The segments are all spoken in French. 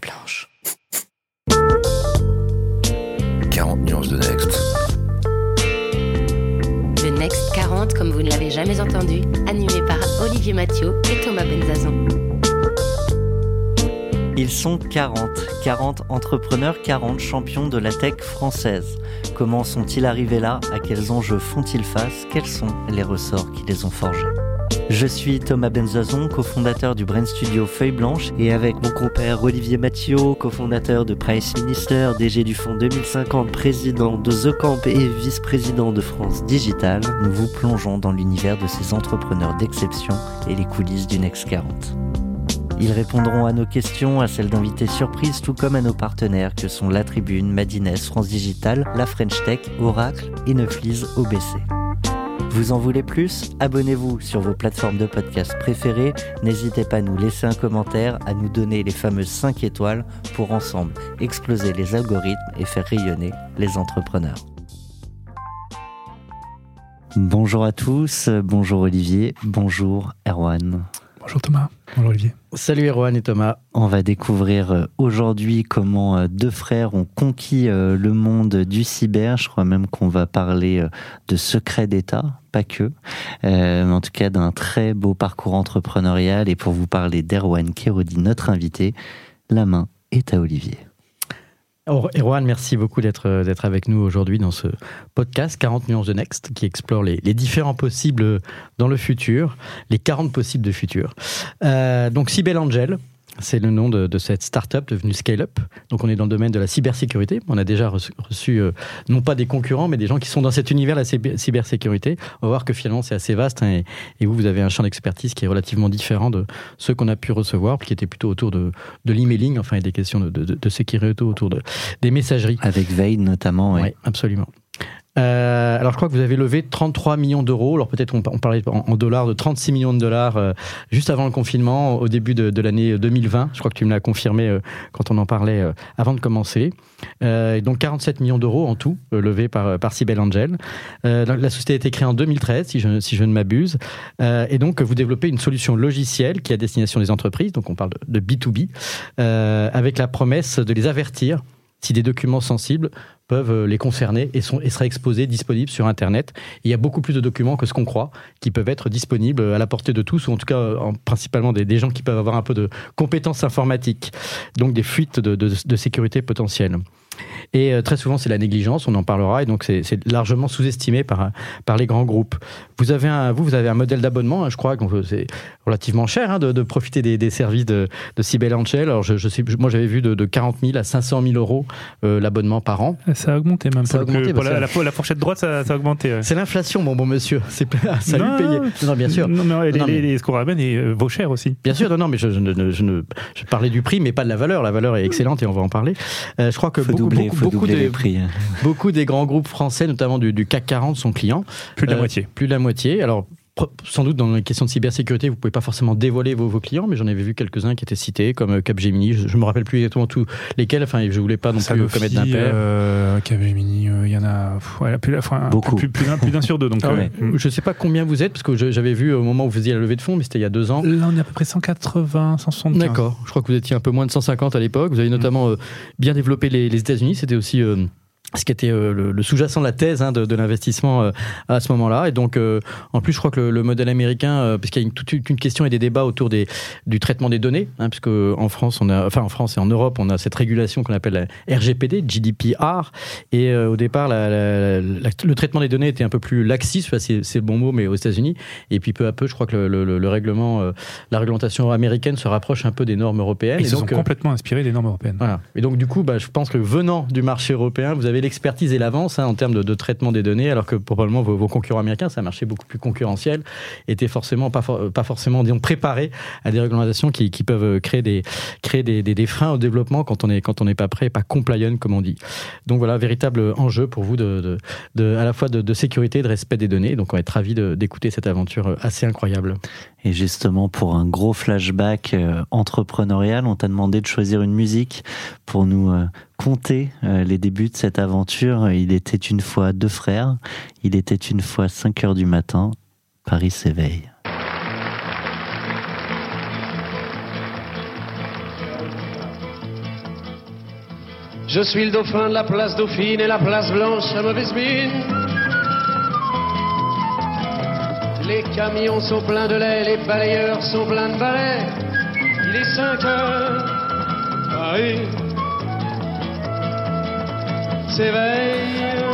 blanche. 40 nuances de Next. Le Next 40, comme vous ne l'avez jamais entendu, animé par Olivier Mathieu et Thomas Benzazon. Ils sont 40, 40 entrepreneurs, 40 champions de la tech française. Comment sont-ils arrivés là? À quels enjeux font-ils face? Quels sont les ressorts qui les ont forgés? Je suis Thomas Benzazon, cofondateur du Brain Studio Feuille Blanche, et avec mon compère Olivier Mathieu, cofondateur de Price Minister, DG du Fonds 2050, président de The Camp et vice-président de France Digital, nous vous plongeons dans l'univers de ces entrepreneurs d'exception et les coulisses du Next 40. Ils répondront à nos questions, à celles d'invités surprises, tout comme à nos partenaires que sont La Tribune, Madines, France Digital, La French Tech, Oracle et Neuflis OBC. Vous en voulez plus? Abonnez-vous sur vos plateformes de podcast préférées. N'hésitez pas à nous laisser un commentaire, à nous donner les fameuses 5 étoiles pour ensemble exploser les algorithmes et faire rayonner les entrepreneurs. Bonjour à tous, bonjour Olivier, bonjour Erwan. Bonjour Thomas, bonjour Olivier. Salut Erwan et Thomas. On va découvrir euh, aujourd'hui comment euh, deux frères ont conquis euh, le monde du cyber. Je crois même qu'on va parler de secrets d'État, pas que, mais en tout cas d'un très beau parcours entrepreneurial. Et pour vous parler d'Erwan Kérodi, notre invité, la main est à Olivier. Erwan, merci beaucoup d'être d'être avec nous aujourd'hui dans ce podcast 40 nuances de Next qui explore les, différents possibles dans le futur, les 40 possibles de futur. Euh, donc Cybelle Angel, c'est le nom de, cette start-up devenue Scale-up. Donc, on est dans le domaine de la cybersécurité. On a déjà reçu, euh, non pas des concurrents, mais des gens qui sont dans cet univers de la cybersécurité. On va voir que finalement, c'est assez vaste. Hein, et, vous, vous avez un champ d'expertise qui est relativement différent de ceux qu'on a pu recevoir, qui était plutôt autour de, de l'emailing, enfin, et des questions de, de, sécurité autour de, des messageries. Avec Veil notamment. Oui, absolument. Euh, alors, je crois que vous avez levé 33 millions d'euros. Alors, peut-être on, parlait en, dollars de 36 millions de dollars euh, juste avant le confinement, au début de, l'année 2020. Je crois que tu me l'as confirmé euh, quand on en parlait avant de commencer. donc, 47 millions d'euros en tout levés par, par Angel. la société a été créée en 2013, si je, si je ne m'abuse. et donc, vous développez une solution logicielle qui est à destination des entreprises. Donc, on parle de, de B2B, avec la promesse de les avertir si des documents sensibles peuvent euh, les concerner et, sont, et seraient exposés, disponibles sur Internet. il y a beaucoup plus de documents que ce qu'on croit qui peuvent être disponibles à la portée de tous, ou en tout cas en, principalement des, gens qui peuvent avoir un peu de compétences informatiques, donc des fuites de, sécurité potentielles. Et euh, très souvent, c'est la négligence, on en parlera, et donc c'est largement sous-estimé par, par les grands groupes. Vous avez un, vous, vous avez un modèle d'abonnement, hein, je crois, donc c'est relativement cher hein, de, profiter des, services de, de Cybelle Alors, je, moi, j'avais vu de, de, 40 000 à 500 000 euros euh, l'abonnement par an. Ça a augmenté même. Ça a augmenté, la, la, fourchette droite, ça, ça a augmenté. C'est l'inflation, mon bon monsieur. Ça a non, lui payé. Non, bien sûr. Non, mais, les, non, mais... les, ce qu'on ramène euh, vaut cher aussi. Bien sûr, non, non, mais je, je, ne, je, ne, je parlais du prix, mais pas de la valeur. La valeur est excellente et on va en parler. Euh, je crois que beaucoup, beaucoup, beaucoup, des, prix. beaucoup des grands groupes français, notamment du, du CAC 40, sont clients. Plus de la euh, moitié. Plus de la moitié. Alors, sans doute dans les questions de cybersécurité, vous pouvez pas forcément dévoiler vos, vos clients, mais j'en avais vu quelques-uns qui étaient cités, comme euh, Capgemini. Je, ne me rappelle plus exactement tous lesquels. Enfin, je voulais pas non plus commettre d'impair. Euh, Capgemini, euh, il y en a plus, Beaucoup. plus, plus, plus d'un sur deux. Donc, ah Je sais pas combien vous êtes, parce que j'avais vu au moment où vous faisiez la levée de fonds, mais c'était il y a deux ans. Là, on est à peu près 180, 175. D'accord. Je crois que vous étiez un peu moins de 150 à l'époque. Vous avez notamment bien développé les, les États-Unis. C'était aussi ce qui était euh, le, sous-jacent de la thèse hein, de, de l'investissement euh, à ce moment-là. Et donc, euh, en plus, je crois que le, modèle américain, parce qu'il y a une, toute une question et des débats autour des, du traitement des données, hein, puisque en France, on a, enfin en France et en Europe, on a cette régulation qu'on appelle la RGPD, GDPR. Et au départ, la, le traitement des données était un peu plus laxiste, c'est, c'est le bon mot, mais aux États-Unis. Et puis peu à peu, je crois que le, le règlement, la réglementation américaine se rapproche un peu des normes européennes. Ils et donc, sont complètement inspirés des normes européennes. Voilà. Et donc, du coup, bah, je pense que venant du marché européen, vous avez l'expertise et l'avance hein, en termes de, traitement des données, alors que probablement vos, concurrents américains, c'est un marché beaucoup plus concurrentiel, étaient forcément pas, pas forcément disons, préparés à des réglementations qui, peuvent créer des créer des, freins au développement quand on n'est pas prêt, pas compliant comme on dit. Donc voilà, véritable enjeu pour vous à la fois de, sécurité et de respect des données. Donc on va être ravi d'écouter cette aventure assez incroyable. Et justement, pour un gros flashback euh, entrepreneurial, on t'a demandé de choisir une musique pour nous euh, compter euh, les débuts de cette aventure. Il était une fois deux frères, il était une fois 5 heures du matin, Paris s'éveille. Je suis le dauphin de la place Dauphine et la place Blanche à mauvaise mine. Les camions sont pleins de lait, les balayeurs sont pleins de balais. Il est 5 heures, Paris.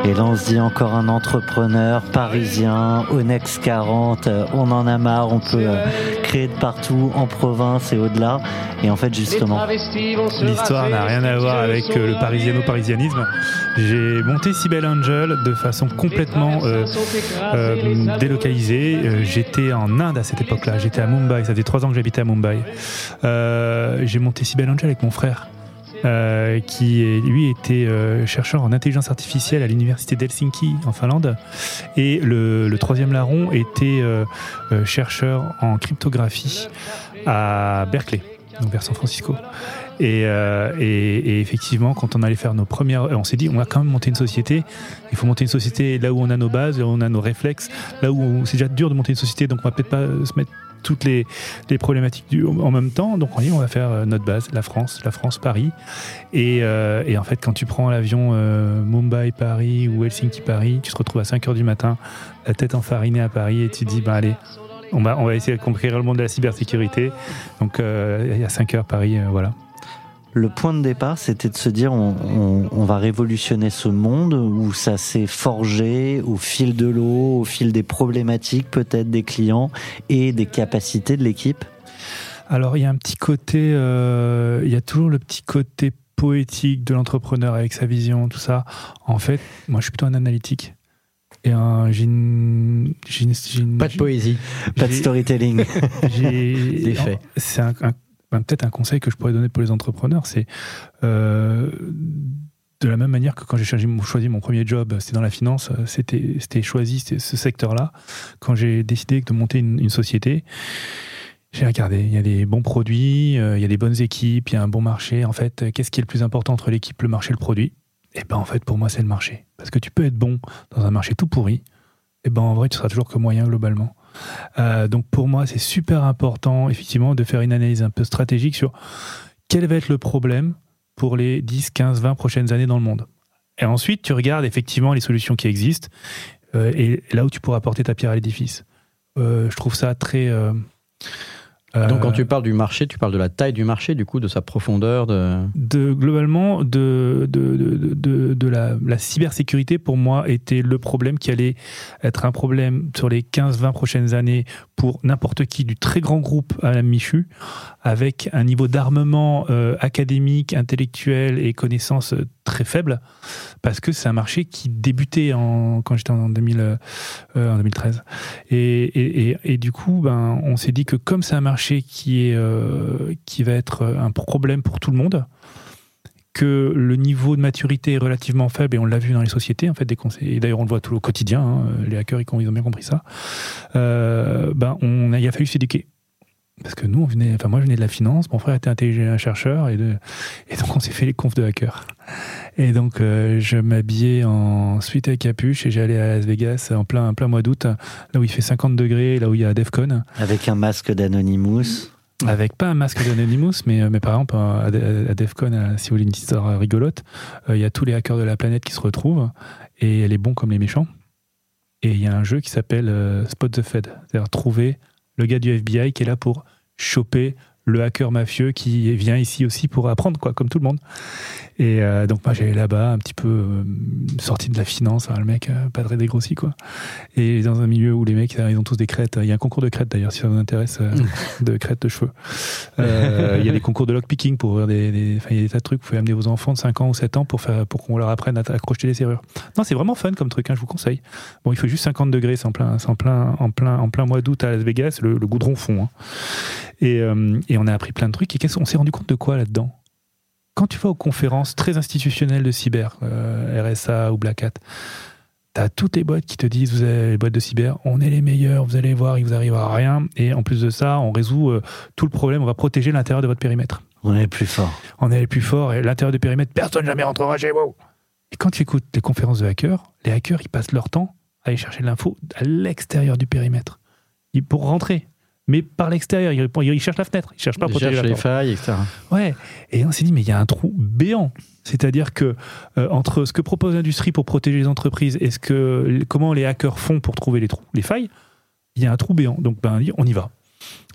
Et là, on se dit encore un entrepreneur parisien, Onex 40, euh, on en a marre, on peut euh, créer de partout, en province et au-delà. Et en fait, justement, L'histoire n'a rien à voir avec euh, le parisiano-parisianisme. J'ai monté Cybelle Angel de façon complètement euh, euh, délocalisée. J'étais en Inde à cette époque-là. J'étais à Mumbai. Ça faisait trois ans que j'habitais à Mumbai. Euh, J'ai monté Cybelle Angel avec mon frère. Euh, qui lui était euh, chercheur en intelligence artificielle à l'université d'Helsinki en Finlande et le, troisième larron était euh, chercheur en cryptographie à Berkeley donc vers San Francisco et effectivement, quand on allait faire nos premières, on s'est dit, on va quand même monter une société. Il faut monter une société là où on a nos bases, là où on a nos réflexes, là où c'est déjà dur de monter une société, donc on va peut-être pas se mettre toutes les, problématiques du, en même temps. Donc on dit, on va faire euh, notre base, la France, la France, Paris. Et, euh, en fait, quand tu prends l'avion euh, Mumbai-Paris ou Helsinki-Paris, tu te retrouves à 5 heures du matin, la tête enfarinée à Paris, et tu te dis, bah allez. On va, on va essayer de conquérir le monde de la cybersécurité. Donc, il y a 5 heures Paris, voilà. Le point de départ, c'était de se dire on, on- on va révolutionner ce monde où ça s'est forgé au fil de l'eau, au fil des problématiques peut-être des clients et des capacités de l'équipe. Alors, il y a un petit côté, euh, il y a toujours le petit côté poétique de l'entrepreneur avec sa vision, tout ça. En fait, moi, je suis plutôt un analytique. Et un, j'ai une, j'ai une- j'ai une- Pas de poésie. Pas de j'ai- storytelling. j'ai- Des faits. C'est un, un- ben, peut-être un conseil que je pourrais donner pour les entrepreneurs, c'est euh, de la même manière que quand j'ai choisi mon, premier job, c'était dans la finance, euh, c'était choisi ce secteur-là. Quand j'ai décidé de monter une, société, j'ai regardé, il y a des bons produits, euh, il y a des bonnes équipes, il y a un bon marché. En fait, qu'est-ce qui est le plus important entre l'équipe, le marché et le produit? Et ben en fait, pour moi, c'est le marché. Parce que tu peux être bon dans un marché tout pourri, et ben en vrai, tu seras toujours que moyen globalement. Euh, donc pour moi, c'est super important, effectivement, de faire une analyse un peu stratégique sur quel va être le problème pour les 10, 15, 20 prochaines années dans le monde. Et ensuite, tu regardes effectivement les solutions qui existent euh, et là où tu pourras apporter ta pierre à l'édifice. Euh, je trouve ça très... euh, Donc quand tu parles du marché, tu parles de la taille du marché, du coup, de sa profondeur, de... de globalement de, de, de, de, de la, la cybersécurité pour moi était le problème qui allait être un problème sur les 15-20 prochaines années pour n'importe qui du très grand groupe à la Michu avec un niveau d'armement euh, académique, intellectuel et connaissances euh, très faible parce que c'est un marché qui débutait en, quand j'étais en, 2000, euh, 2013 et, du coup ben, on s'est dit que comme c'est un marché qui, va être un problème pour tout le monde que le niveau de maturité est relativement faible et on l'a vu dans les sociétés en fait des conseils et d'ailleurs on le voit tout au quotidien hein, les hackers ils ont, bien compris ça ben il a fallu s'éduquer parce que nous on venait enfin moi je venais de la finance mon frère était intelligent un chercheur et, de, et donc on s'est fait les confs de hackers et donc euh, je m'habillais en suite à capuche et j'allais à Las Vegas en plein, plein mois d'août là où il fait 50 degrés là où il y a Defcon Avec un masque d'Anonymous. avec pas un masque d'Anonymous, mais, mais par exemple, à, Defcon, si vous voulez une histoire rigolote, euh, il y a tous les hackers de la planète qui se retrouvent, et les bons comme les méchants. Et il y a un jeu qui s'appelle euh, Spot the Fed, c'est-à-dire trouver le gars du FBI qui est là pour choper le hacker mafieux qui vient ici aussi pour apprendre, quoi, comme tout le monde. Et euh, donc moi j'allais là-bas, un petit peu euh, sorti de la finance, hein, le mec euh, pas très dégrossi, quoi. Et dans un milieu où les mecs, ils ont tous des crêtes. Il y a un concours de crêtes d'ailleurs, si ça vous intéresse, euh, de crêtes de cheveux. Euh, il y a des concours de lockpicking pour ouvrir des, des- enfin, il y a des tas de trucs. Vous pouvez amener vos enfants de 5 ans ou 7 ans pour faire, pour qu'on leur apprenne à accrocher les serrures. Non, c'est vraiment fun comme truc, hein, je vous conseille. Bon, il faut juste 50 degrés, c'est en plein, en plein, en plein, en plein mois d'août à Las Vegas, le, le goudron fond. hein. Et, euh, et on a appris plein de trucs. Et qu'est-ce qu'on s'est rendu compte de quoi là-dedans? Quand tu vas aux conférences très institutionnelles de cyber, euh, RSA ou Black Hat, T'as toutes les boîtes qui te disent, vous avez les boîtes de cyber, on est les meilleurs, vous allez voir, il vous arrivera rien. Et en plus de ça, on résout euh, tout le problème, on va protéger l'intérieur de votre périmètre. On est plus fort. On est les plus forts et l'intérieur du périmètre, personne jamais rentrera chez vous. Et quand tu écoutes les conférences de hackers, les hackers, ils passent leur temps à aller chercher de l'info à l'extérieur du périmètre. Ils- pour rentrer. Mais par l'extérieur. Il, il cherche la fenêtre, il cherche pas à protéger les failles, etc. Ouais. Et on s'est dit, mais il y a un trou béant. C'est-à-dire que euh, entre ce que propose l'industrie pour protéger les entreprises et ce que, comment les hackers font pour trouver les trous, les failles, il y a un trou béant. Donc, ben, on y va.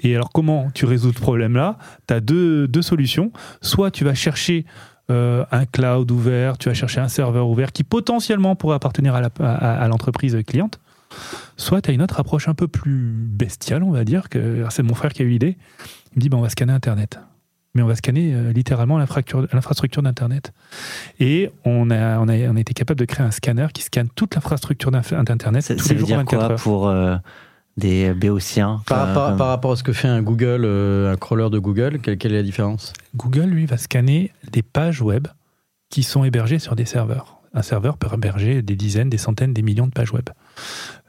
Et alors, comment tu résous ce problème-là? Tu as deux, deux solutions. Soit tu vas chercher euh, un cloud ouvert, tu vas chercher un serveur ouvert qui potentiellement pourrait appartenir à l'entreprise cliente. Soit tu as une autre approche un peu plus bestiale, on va dire. que C'est mon frère qui a eu l'idée. Il me dit, ben, on va scanner Internet mais on va scanner euh, littéralement l'infrastructure d'Internet. Et on a, on, a, on a été capable de créer un scanner qui scanne toute l'infrastructure d'Internet Ça, tous ça les veut jours dire 24 quoi heures. pour euh, des béotiens Par, par- par rapport à ce que fait un Google, euh, un crawler de Google, quelle, quelle est la différence? Google, lui, va scanner des pages web qui sont hébergées sur des serveurs. Un serveur peut héberger des dizaines, des centaines, des millions de pages web.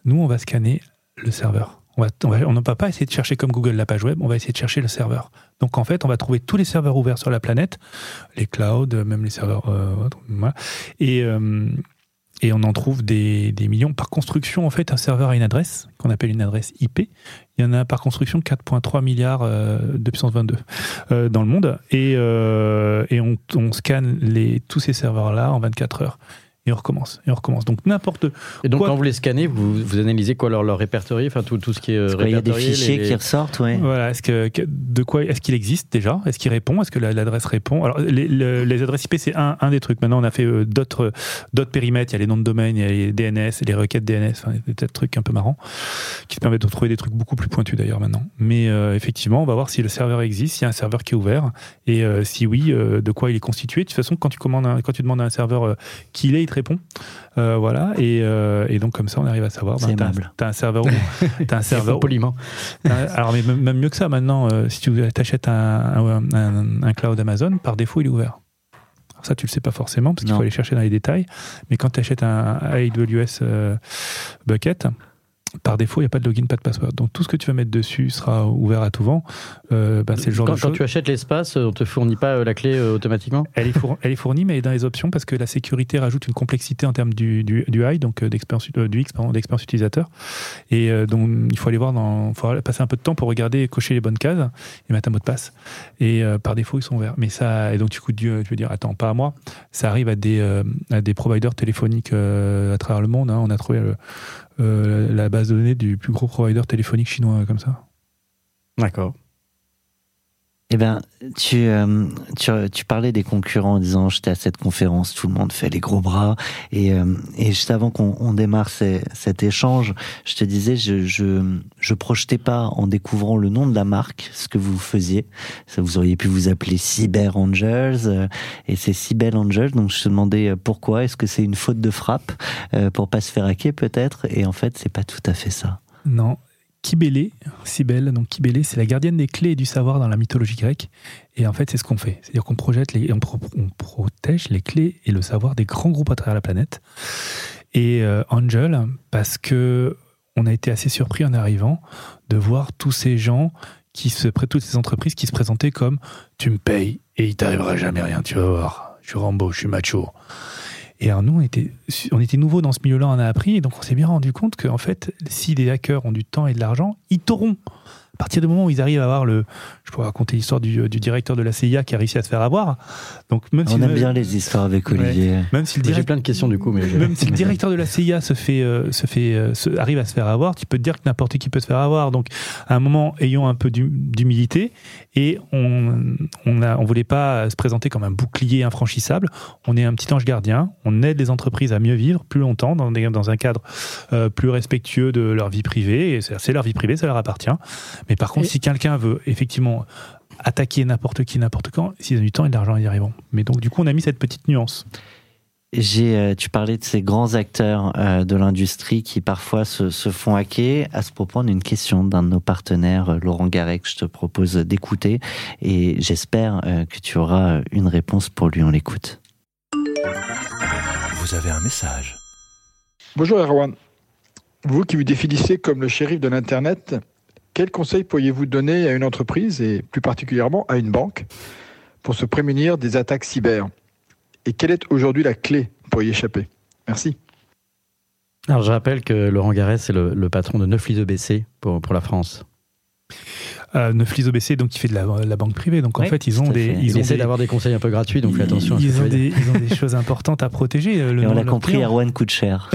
Nous, on va scanner le serveur. On va- on va- pas essayer de chercher comme Google la page web, on va essayer de chercher le serveur. Donc en fait, on va trouver tous les serveurs ouverts sur la planète, les clouds, même les serveurs. euh, et, euh, et on en trouve des, millions. Par construction, en fait, un serveur a une adresse qu'on appelle une adresse IP. Il y en a par construction 4,3 milliards euh, de puissance 22 euh, dans le monde. Et, euh, on, scanne tous ces serveurs-là en 24 heures. Et on recommence, et on recommence. Donc n'importe Et donc, Quoi quand vous les scannez, vous, vous analysez quoi leur, leur répertorié, enfin tout, tout ce qui est euh, Parce qu'il y a des fichiers les- qui ressortent, ouais. Voilà, est-ce que, de quoi est-ce qu'il existe déjà? Est-ce qu'il répond? Est-ce que la- l'adresse répond? Alors les, le- les adresses IP c'est un, un des trucs. Maintenant on a fait euh, d'autres d'autres périmètres. Il y a les noms de domaine, il y a les DNS, les requêtes DNS, enfin, des tas de trucs un peu marrants qui te permettent de trouver des trucs beaucoup plus pointus d'ailleurs maintenant. Mais euh, effectivement, on va voir si le serveur existe, s'il y a un serveur qui est ouvert et euh, si oui, euh, de quoi il est constitué. De toute façon, quand tu commandes, un- quand tu demandes à un serveur euh, qui il est, il te répond. Euh, voilà, et, euh, et donc comme ça, on arrive à savoir. C'est t'as, un serveur, t'as un serveur poliment. Alors, mais même mieux que ça, maintenant, euh, si tu achètes un, un, un- un cloud Amazon, par défaut, il est ouvert. Alors ça, tu le sais pas forcément, parce qu'il Non. faut aller chercher dans les détails. Mais quand tu achètes un AWS Bucket, par défaut, il n'y a pas de login, pas de password. Donc, tout ce que tu vas mettre dessus sera ouvert à tout vent. Euh, bah, c'est le genre quand, de quand tu achètes l'espace, on te fournit pas euh, la clé euh, automatiquement Elle est, four- elle est fournie, mais dans les options parce que la sécurité rajoute une complexité en termes du, du, du UI, donc euh, d'expérience, euh, du X, d'expérience utilisateur. Et donc, il faut aller voir, dans, il faut passer un peu de temps pour regarder, cocher les bonnes cases et mettre un mot de passe. Et par défaut, ils sont ouverts. Mais ça, et donc, du coup, Dieu, tu veux dire, attends, pas à moi. Ça arrive à des, à des providers téléphoniques à travers le monde. hein. On a trouvé la base de données du plus gros provider téléphonique chinois euh, comme ça. D'accord. Eh ben, tu, euh, tu, tu parlais des concurrents en disant j'étais à cette conférence, tout le monde fait les gros bras. Et, euh, et juste avant qu'on on démarre cet échange, je te disais, je, je, je projetais pas en découvrant le nom de la marque ce que vous faisiez. Ça, vous auriez pu vous appeler Cyber Angels. euh, et c'est Cyber Angels. Donc je te demandais pourquoi? Est-ce que c'est une faute de frappe pour pas se faire hacker peut-être? Et en fait, c'est pas tout à fait ça. Non. Kybélé, Cybèle, donc c'est la gardienne des clés et du savoir dans la mythologie grecque. Et en fait, c'est ce qu'on fait. C'est-à-dire qu'on projette on, pro- on protège les clés et le savoir des grands groupes à travers la planète. Et euh, Angel, parce que on a été assez surpris en arrivant de voir tous ces gens qui se, toutes ces entreprises qui se présentaient comme tu me payes et il t'arrivera jamais rien, tu vas voir. Je suis Rambo, je suis macho. Et alors nous, on était, on était nouveaux dans ce milieu-là, on a appris, et donc on s'est bien rendu compte qu'en fait, si des hackers ont du temps et de l'argent, ils t'auront. À partir du moment où ils arrivent à avoir le... Je pourrais raconter l'histoire du, du directeur de la CIA qui a réussi à se faire avoir. Donc même si On le- aime bien les histoires avec Ouais. Olivier. Même si le J'ai plein de questions du coup, mais je- même si le directeur de la CIA se fait, euh, se fait, euh, se- arrive à se faire avoir, tu peux te dire que n'importe qui peut se faire avoir. Donc, à un moment, ayons un peu d'hum- d'humilité et on, on a, on voulait pas se présenter comme un bouclier infranchissable. On est un petit ange gardien. On aide les entreprises à mieux vivre plus longtemps dans, des- dans un cadre euh, plus respectueux de leur vie privée. Et c'est leur vie privée, ça leur appartient. Mais par contre, Et- si quelqu'un veut effectivement attaquer n'importe qui, n'importe quand, s'ils ont du temps et de l'argent, ils y arriveront. Mais donc, du coup, on a mis cette petite nuance. J'ai, euh, tu parlais de ces grands acteurs euh, de l'industrie qui parfois se, se font hacker. À ce propos, on a une question d'un de nos partenaires, euh, Laurent Garec, que je te propose d'écouter. Et j'espère euh, que tu auras une réponse pour lui. On l'écoute. Vous avez un message. Bonjour Erwan. Vous qui vous définissez comme le shérif de l'Internet, quels conseils pourriez-vous donner à une entreprise et plus particulièrement à une banque pour se prémunir des attaques cyber? Et quelle est aujourd'hui la clé pour y échapper? Merci. Alors je rappelle que Laurent Garès est le, le patron de 9 lits EBC pour, pour la France. Euh, Neuflis OBC, donc, qui fait de la, la banque privée. Donc, en Oui, fait, ils ont des. fait. Ils Ils ont essaient d'avoir des conseils un peu gratuits, donc fais attention à ce que ils tu ont, des, ils ont des choses importantes à protéger. euh, Le Et on l'a compris, clients. Erwan coûte cher.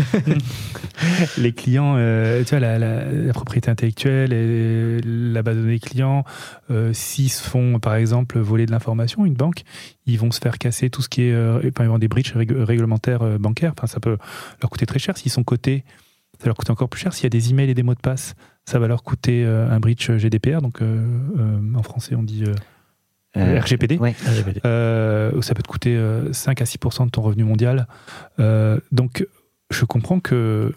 les clients, euh, tu vois, la, la- la propriété intellectuelle, et la base de données clients, euh, s'ils se font, par exemple, voler de l'information, une banque, ils vont se faire casser tout ce qui est, euh, enfin, ils vont des breaches rég- réglementaires euh, bancaires. Enfin, ça peut leur coûter très cher. S'ils sont cotés, ça leur coûte encore plus cher. S'il y a des emails et des mots de passe, ça va leur coûter euh, un breach GDPR. Donc, euh, euh, en français, on dit euh, Euh, RGPD. ouais. Euh, ça peut te coûter euh, 5 à 6% de ton revenu mondial. Euh, donc, je comprends que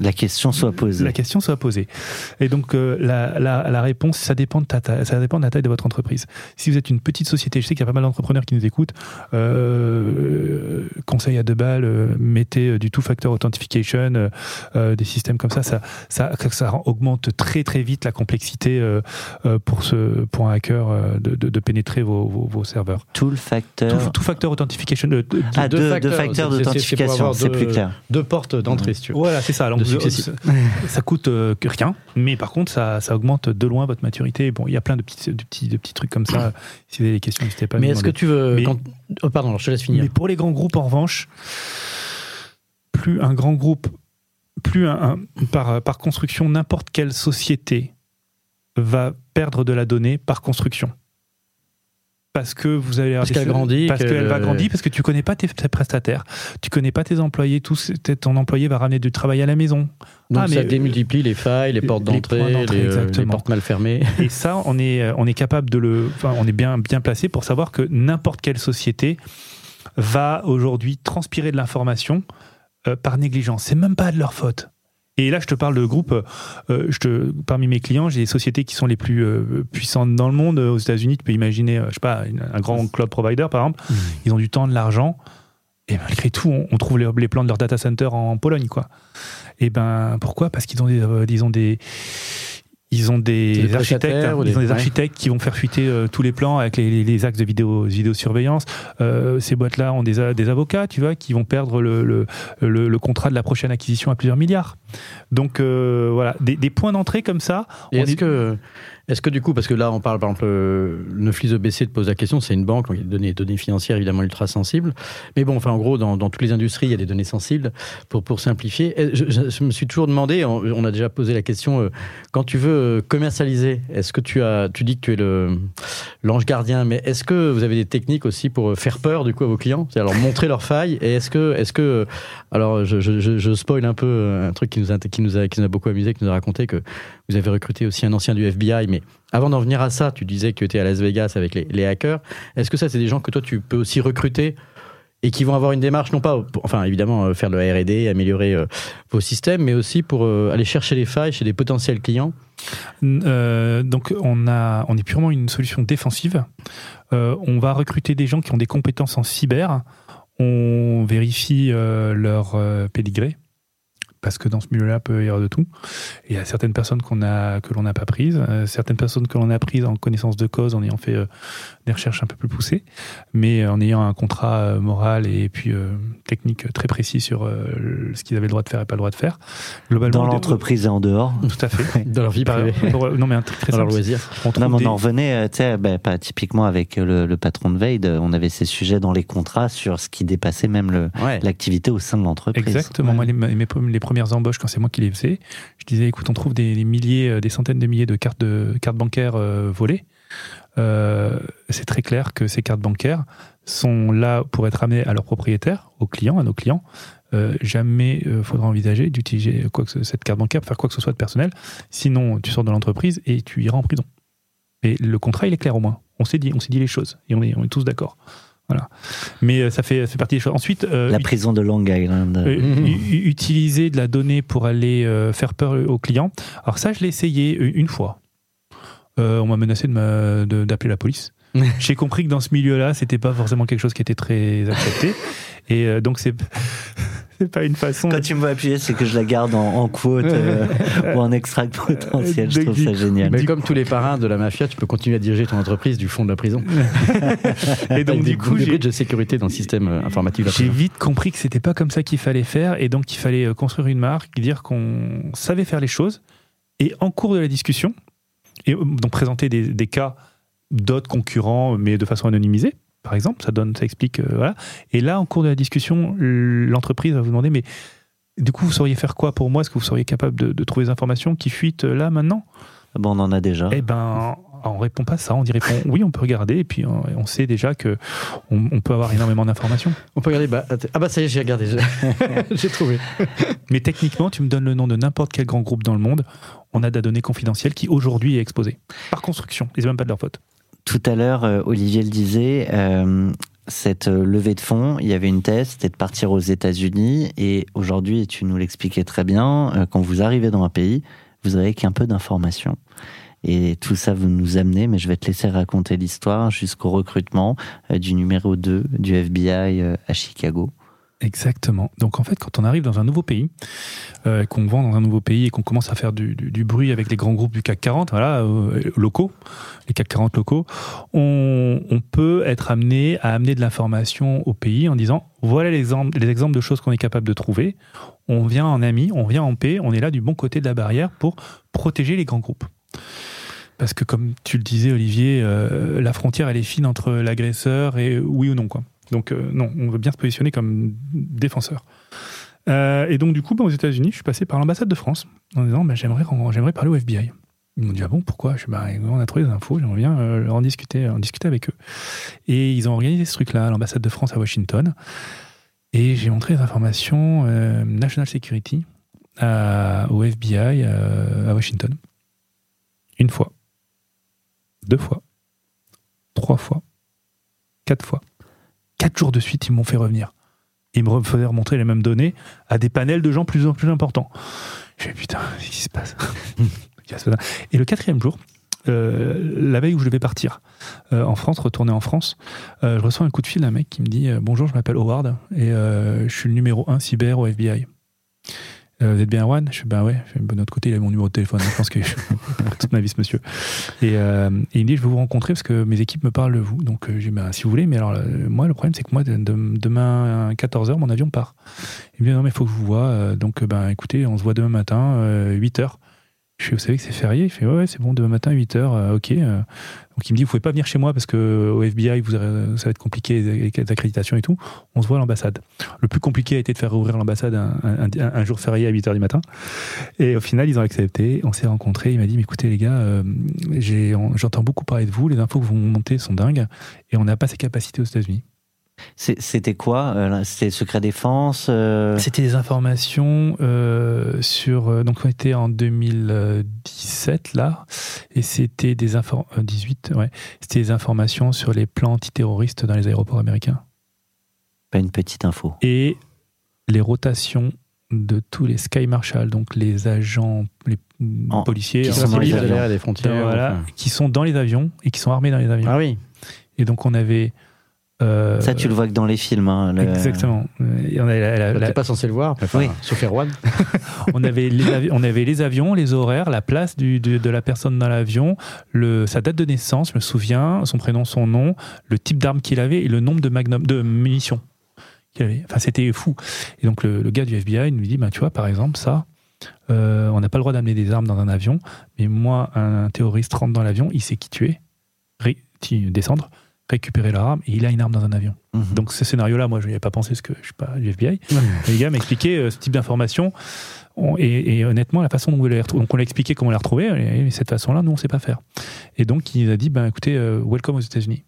La question soit posée. la question soit posée. Et donc, euh, la, la- la réponse, ça dépend, de ta taille, ça dépend de la taille de votre entreprise. Si vous êtes une petite société, je sais qu'il y a pas mal d'entrepreneurs qui nous écoutent, euh, conseil à deux balles, euh, mettez du two-factor authentication, euh, euh, des systèmes comme ça, ça, ça, ça augmente très très vite la complexité euh, euh, pour, ce, pour un hacker euh, de, de- de pénétrer vos, vos- vos serveurs. Two-factor authentication, euh, de- ah, deux deux, facteurs, d'authentification, c'est plus clair. Deux portes d'entrée, si tu veux. Voilà, c'est ça. Alors, De vous- successifs. ça coûte euh, rien, mais par contre, ça, ça augmente de loin votre maturité. Bon, il y a plein de petits, de petits, de petits trucs comme ça. Si vous avez des questions, n'hésitez pas. à Mais est-ce que tu veux. Mais- quand- Oh, pardon, alors je te laisse finir. Mais pour les grands groupes, en revanche, plus un grand groupe, plus un, un- par, par construction, n'importe quelle société va perdre de la donnée par construction. Parce que vous allez Parce qu'elle grandit, parce qu'elle- va grandir, parce que tu connais pas tes, tes prestataires, tu connais pas tes employés, tous, ton employé va ramener du travail à la maison. Donc Ah, ça mais- démultiplie les failles, les portes les d'entrée, les, euh, les portes mal fermées. Et ça, on est, euh, on est capable de le. Enfin, on est bien, bien placé pour savoir que n'importe quelle société va aujourd'hui transpirer de l'information euh, par négligence. C'est même pas de leur faute. Et là, je te parle de groupes. euh, je te, parmi mes clients, j'ai des sociétés qui sont les plus euh, puissantes dans le monde. Aux États-Unis, tu peux imaginer, euh, je sais pas, un grand cloud provider, par exemple. Ils ont du temps, de l'argent. Et malgré tout, on, on trouve les, les plans de leur data center en, Pologne, quoi. Et ben, pourquoi? Parce qu'ils ont des, euh, ils ont des, ils ont des, Des architectes, hein, ils ont des- architectes qui vont faire fuiter euh, tous les plans avec les, les- les axes de vidéo, vidéosurveillance. Euh, ces boîtes-là ont des, avocats, tu vois, qui vont perdre le, le, le- le contrat de la prochaine acquisition à plusieurs milliards. Donc euh, voilà, des, des points d'entrée comme ça. Est-ce est- que, est-ce que du coup, parce que là on parle par exemple, euh, Neuflis EBC te pose la question, c'est une banque, donc il y a des données, données financières évidemment ultra sensibles. Mais bon, enfin en gros, dans, dans toutes les industries, il y a des données sensibles pour, pour simplifier. Je, je- je me suis toujours demandé, on, on a déjà posé la question, euh, quand tu veux commercialiser, est-ce que tu as, tu dis que tu es l'ange gardien, mais est-ce que vous avez des techniques aussi pour faire peur du coup à vos clients? C'est-à-dire leur montrer leurs failles et est-ce que, est-ce que, alors je, je, spoil un peu un truc qui qui nous a, beaucoup amusé, qui nous a raconté que vous avez recruté aussi un ancien du FBI, mais avant d'en venir à ça, tu disais que tu étais à Las Vegas avec les, hackers. Est-ce que ça, c'est des gens que toi, tu peux aussi recruter et qui vont avoir une démarche, non pas, pour- enfin évidemment, euh, faire de la R&D, améliorer euh, vos systèmes, mais aussi pour euh, aller chercher les failles chez des potentiels clients? Donc on, a, on est purement une solution défensive. On va recruter des gens qui ont des compétences en cyber. On vérifie leur pédigré. Parce que dans ce milieu-là, peut y avoir de tout. Il y a certaines personnes que l'on n'a pas prises, euh, certaines personnes que l'on a prises en connaissance de cause, en ayant fait euh, des recherches un peu plus poussées, mais en ayant un contrat euh, moral et puis euh, technique très précis sur euh, ce qu'ils avaient le droit de faire et pas le droit de faire. Globalement, Dans le- l'entreprise et en dehors. Tout à fait. dans leur vie privée, pour- non, mais un truc très dans leur loisir. On Non, mais des- on en revenait, euh, tu sais, pas typiquement avec le, le patron de Veid, on avait ces sujets dans les contrats sur ce qui dépassait même Ouais. l'activité au sein de l'entreprise. Exactement. Moi, les, mes, les premières embauches, quand c'est moi qui les faisais, je disais, écoute, on trouve des, des milliers, euh, des centaines de milliers de cartes, de, cartes bancaires euh, volées. Euh, c'est très clair que ces cartes bancaires sont là pour être amenées à leurs propriétaires, aux clients, à nos clients. Euh, jamais il faudra envisager d'utiliser quoi que ce- cette carte bancaire pour faire quoi que ce soit de personnel. Sinon, tu sors de l'entreprise et tu iras en prison. Et le contrat, il est clair au moins. On s'est dit, on s'est dit les choses et on est, on est tous d'accord. Voilà. Mais euh, ça fait, ça fait partie des choses. Ensuite, euh, La prison de Long Island. euh, Mhm. utiliser de la donnée pour aller euh, faire peur aux clients. Alors ça, je l'ai essayé euh, une fois. Euh, on m'a menacé de d'appeler la police. J'ai compris que dans ce milieu-là, c'était pas forcément quelque chose qui était très accepté. Et euh, donc, c'est c'est pas une façon. Quand tu me vois appuyer, c'est que je la garde en, en quote euh, ou en extract potentiel. Je trouve ça génial. Mais comme tous les parrains de la mafia, tu peux continuer à diriger ton entreprise du fond de la prison. Et donc, Avec du coup, des j'ai- de sécurité dans le système informatique J'ai vite compris que c'était pas comme ça qu'il fallait faire et donc qu'il fallait construire une marque, dire qu'on savait faire les choses et en cours de la discussion, et euh, donc présenter des, des cas d'autres concurrents, mais de façon anonymisée, par exemple. Ça donne, ça explique, euh, voilà. Et là, en cours de la discussion, l'entreprise va vous demander, mais du coup, vous sauriez faire quoi pour moi? Est-ce que vous seriez capable de, de trouver des informations qui fuitent euh, là maintenant? Bon, on en a déjà. Eh ben, on répond pas ça. On dit répond oui, on peut regarder, et puis on, on sait déjà que on, on peut avoir énormément d'informations. On peut regarder. Bah, ah bah ça y est, j'ai regardé. J'ai trouvé. Mais techniquement, tu me donnes le nom de n'importe quel grand groupe dans le monde, on a de la donnée confidentielle qui aujourd'hui est exposée par construction. Et c'est même pas de leur faute. Tout à l'heure, euh, Olivier le disait, euh, cette euh, levée de fonds, il y avait une thèse, c'était de partir aux États-Unis. Et aujourd'hui, tu nous l'expliquais très bien, quand vous arrivez dans un pays, vous avez qu'un peu d'informations. Et tout ça, vous nous amenez, mais je vais te laisser raconter l'histoire jusqu'au recrutement du numéro 2 du FBI à Chicago. Exactement. Donc en fait, quand on arrive dans un nouveau pays, euh, qu'on vend dans un nouveau pays et qu'on commence à faire du, bruit avec les grands groupes du CAC 40, voilà, euh, locaux, les CAC 40 locaux, on, peut être amené à amener de l'information au pays en disant voilà les exemples, les exemples de choses qu'on est capable de trouver. On vient en ami, on vient en paix, on est là du bon côté de la barrière pour protéger les grands groupes. Parce que comme tu le disais, Olivier, euh, la frontière elle est fine entre l'agresseur et oui ou non quoi. Donc euh, non, on veut bien se positionner comme défenseur. Euh, et donc du coup, ben, aux États-Unis, je suis passé par l'ambassade de France en disant ben, j'aimerais parler au FBI. Ils m'ont dit ah bon pourquoi? Je bah, on a trouvé des infos, j'aimerais bien euh, en discuter, en discuter avec eux. Et ils ont organisé ce truc-là à l'ambassade de France à Washington. Et j'ai montré les informations euh, National Security au FBI à Washington. Une fois, deux fois, trois fois, quatre fois. Quatre jours de suite, ils m'ont fait revenir. Ils me faisaient remontrer les mêmes données à des panels de gens plus en plus importants. Je fais putain, qu'est-ce qui se passe? Et le quatrième jour, euh, la veille où je devais partir euh, en France, retourner en France, euh, je reçois un coup de fil d'un mec qui me dit Bonjour, je m'appelle Howard et je suis le numéro 1 cyber au FBI. Euh, vous êtes bien Erwan Je fais Ben ouais. Je de notre côté, il a mon numéro de téléphone. Je pense que je toute ma vie, ce monsieur. Et, euh, et il me dit Je veux vous rencontrer parce que mes équipes me parlent de vous. Donc, euh, j'ai dit Ben, si vous voulez, mais alors, euh, moi, le problème, c'est que moi, de- de- demain à 14h, mon avion part. Il me dit Non, mais il faut que je vous vois. Euh, Donc, ben, écoutez, on se voit demain matin, euh, 8h. Je vous savez que c'est férié? Il fait, ouais, c'est bon, demain matin, 8h, ok. Euh, Donc il me dit, vous pouvez pas venir chez moi parce que au FBI, vous ça va être compliqué, les accréditations et tout. On se voit à l'ambassade. Le plus compliqué a été de faire ouvrir l'ambassade un, jour férié à 8h du matin. Et au final, ils ont accepté. On s'est rencontrés. Il m'a dit, mais écoutez les gars, euh, j'entends beaucoup parler de vous. Les infos que vous montez sont dingues. Et on n'a pas ces capacités aux États-Unis. C'était quoi euh, C'était secret défense euh, C'était des informations euh, sur. donc, on était en 2017 là, et c'était des informations. 18, ouais. C'était des informations sur les plans antiterroristes dans les aéroports américains Pas une petite info. et les rotations de tous les Sky Marshal, donc les agents, les En- policiers, qui sont dans les civil, de l'air et des frontières. voilà, enfin. qui sont dans les avions et qui sont armés dans les avions. Ah oui. Et donc, on avait. Euh, Ça, tu le vois que dans les films. hein, le- Exactement. Et on, la- la- pas censé le voir, enfin, Oui. sauf Erwan. on, avait les on avait les avions, les horaires, la place du- de, de la personne dans l'avion, le- sa date de naissance, je me souviens, son prénom, son nom, le type d'arme qu'il avait et le nombre de, magnum, de munitions qu'il avait. Enfin, c'était fou. Et donc, le, le gars du FBI nous dit bah, Tu vois, par exemple, ça, euh, on n'a pas le droit d'amener des armes dans un avion, mais moi, un, terroriste rentre dans l'avion, il sait qui tuer, ré- qui- descendre, récupérer l'arme et il a une arme dans un avion. Mhm. Donc ce scénario-là, moi, je n'y avais pas pensé parce que je suis pas du FBI. Les gars m'expliquaient euh, ce type d'information. On- Et, et honnêtement, la façon dont on les donc on l'a expliqué comment les retrouver, et, et cette façon-là, nous, on ne sait pas faire. Et donc, il nous a dit, ben, écoutez, euh, welcome aux États-Unis.